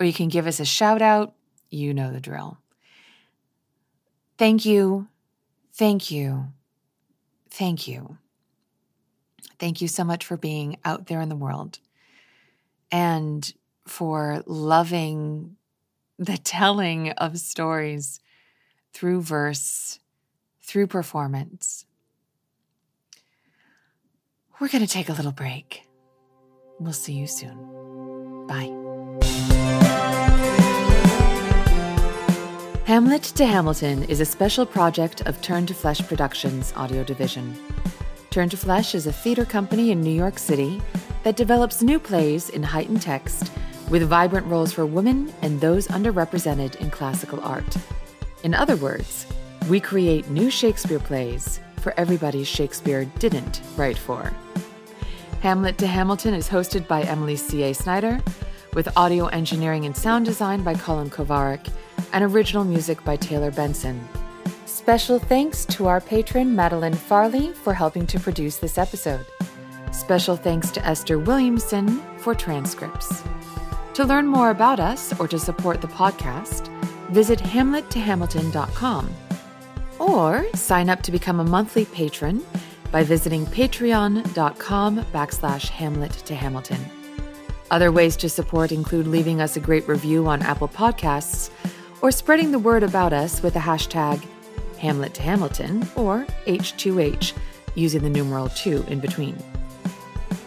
or you can give us a shout out. You know the drill. Thank you. Thank you. Thank you. Thank you so much for being out there in the world and for loving the [laughs] telling of stories through verse, through performance. We're going to take a little break. We'll see you soon. Bye. Hamlet to Hamilton is a special project of Turn to Flesh Productions audio division. Turn to Flesh is a theater company in New York City that develops new plays in heightened text with vibrant roles for women and those underrepresented in classical art. In other words, we create new Shakespeare plays for everybody Shakespeare didn't write for. Hamlet to Hamilton is hosted by Emily C.A. Snyder, with audio engineering and sound design by Colin Kovarik and original music by Taylor Benson. Special thanks to our patron Madeline Farley for helping to produce this episode. Special thanks to Esther Williamson for transcripts. To learn more about us or to support the podcast, visit hamlettohamilton.com or sign up to become a monthly patron by visiting patreon.com backslash hamlet to hamilton. Other ways to support include leaving us a great review on Apple Podcasts or spreading the word about us with the hashtag Hamlet to Hamilton or H2H using the numeral 2 in between.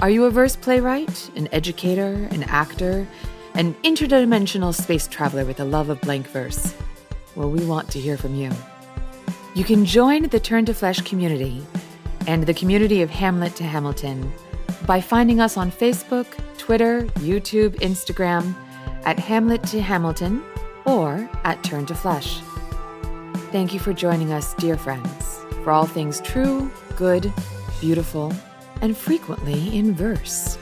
Are you a verse playwright, an educator, an actor, an interdimensional space traveler with a love of blank verse? Well, we want to hear from you. You can join the Turn to Flesh community and the community of Hamlet to Hamilton by finding us on Facebook, Twitter, YouTube, Instagram at Hamlet to Hamilton or at Turn to Flesh. Thank you for joining us, dear friends, for all things true, good, beautiful, and frequently in verse.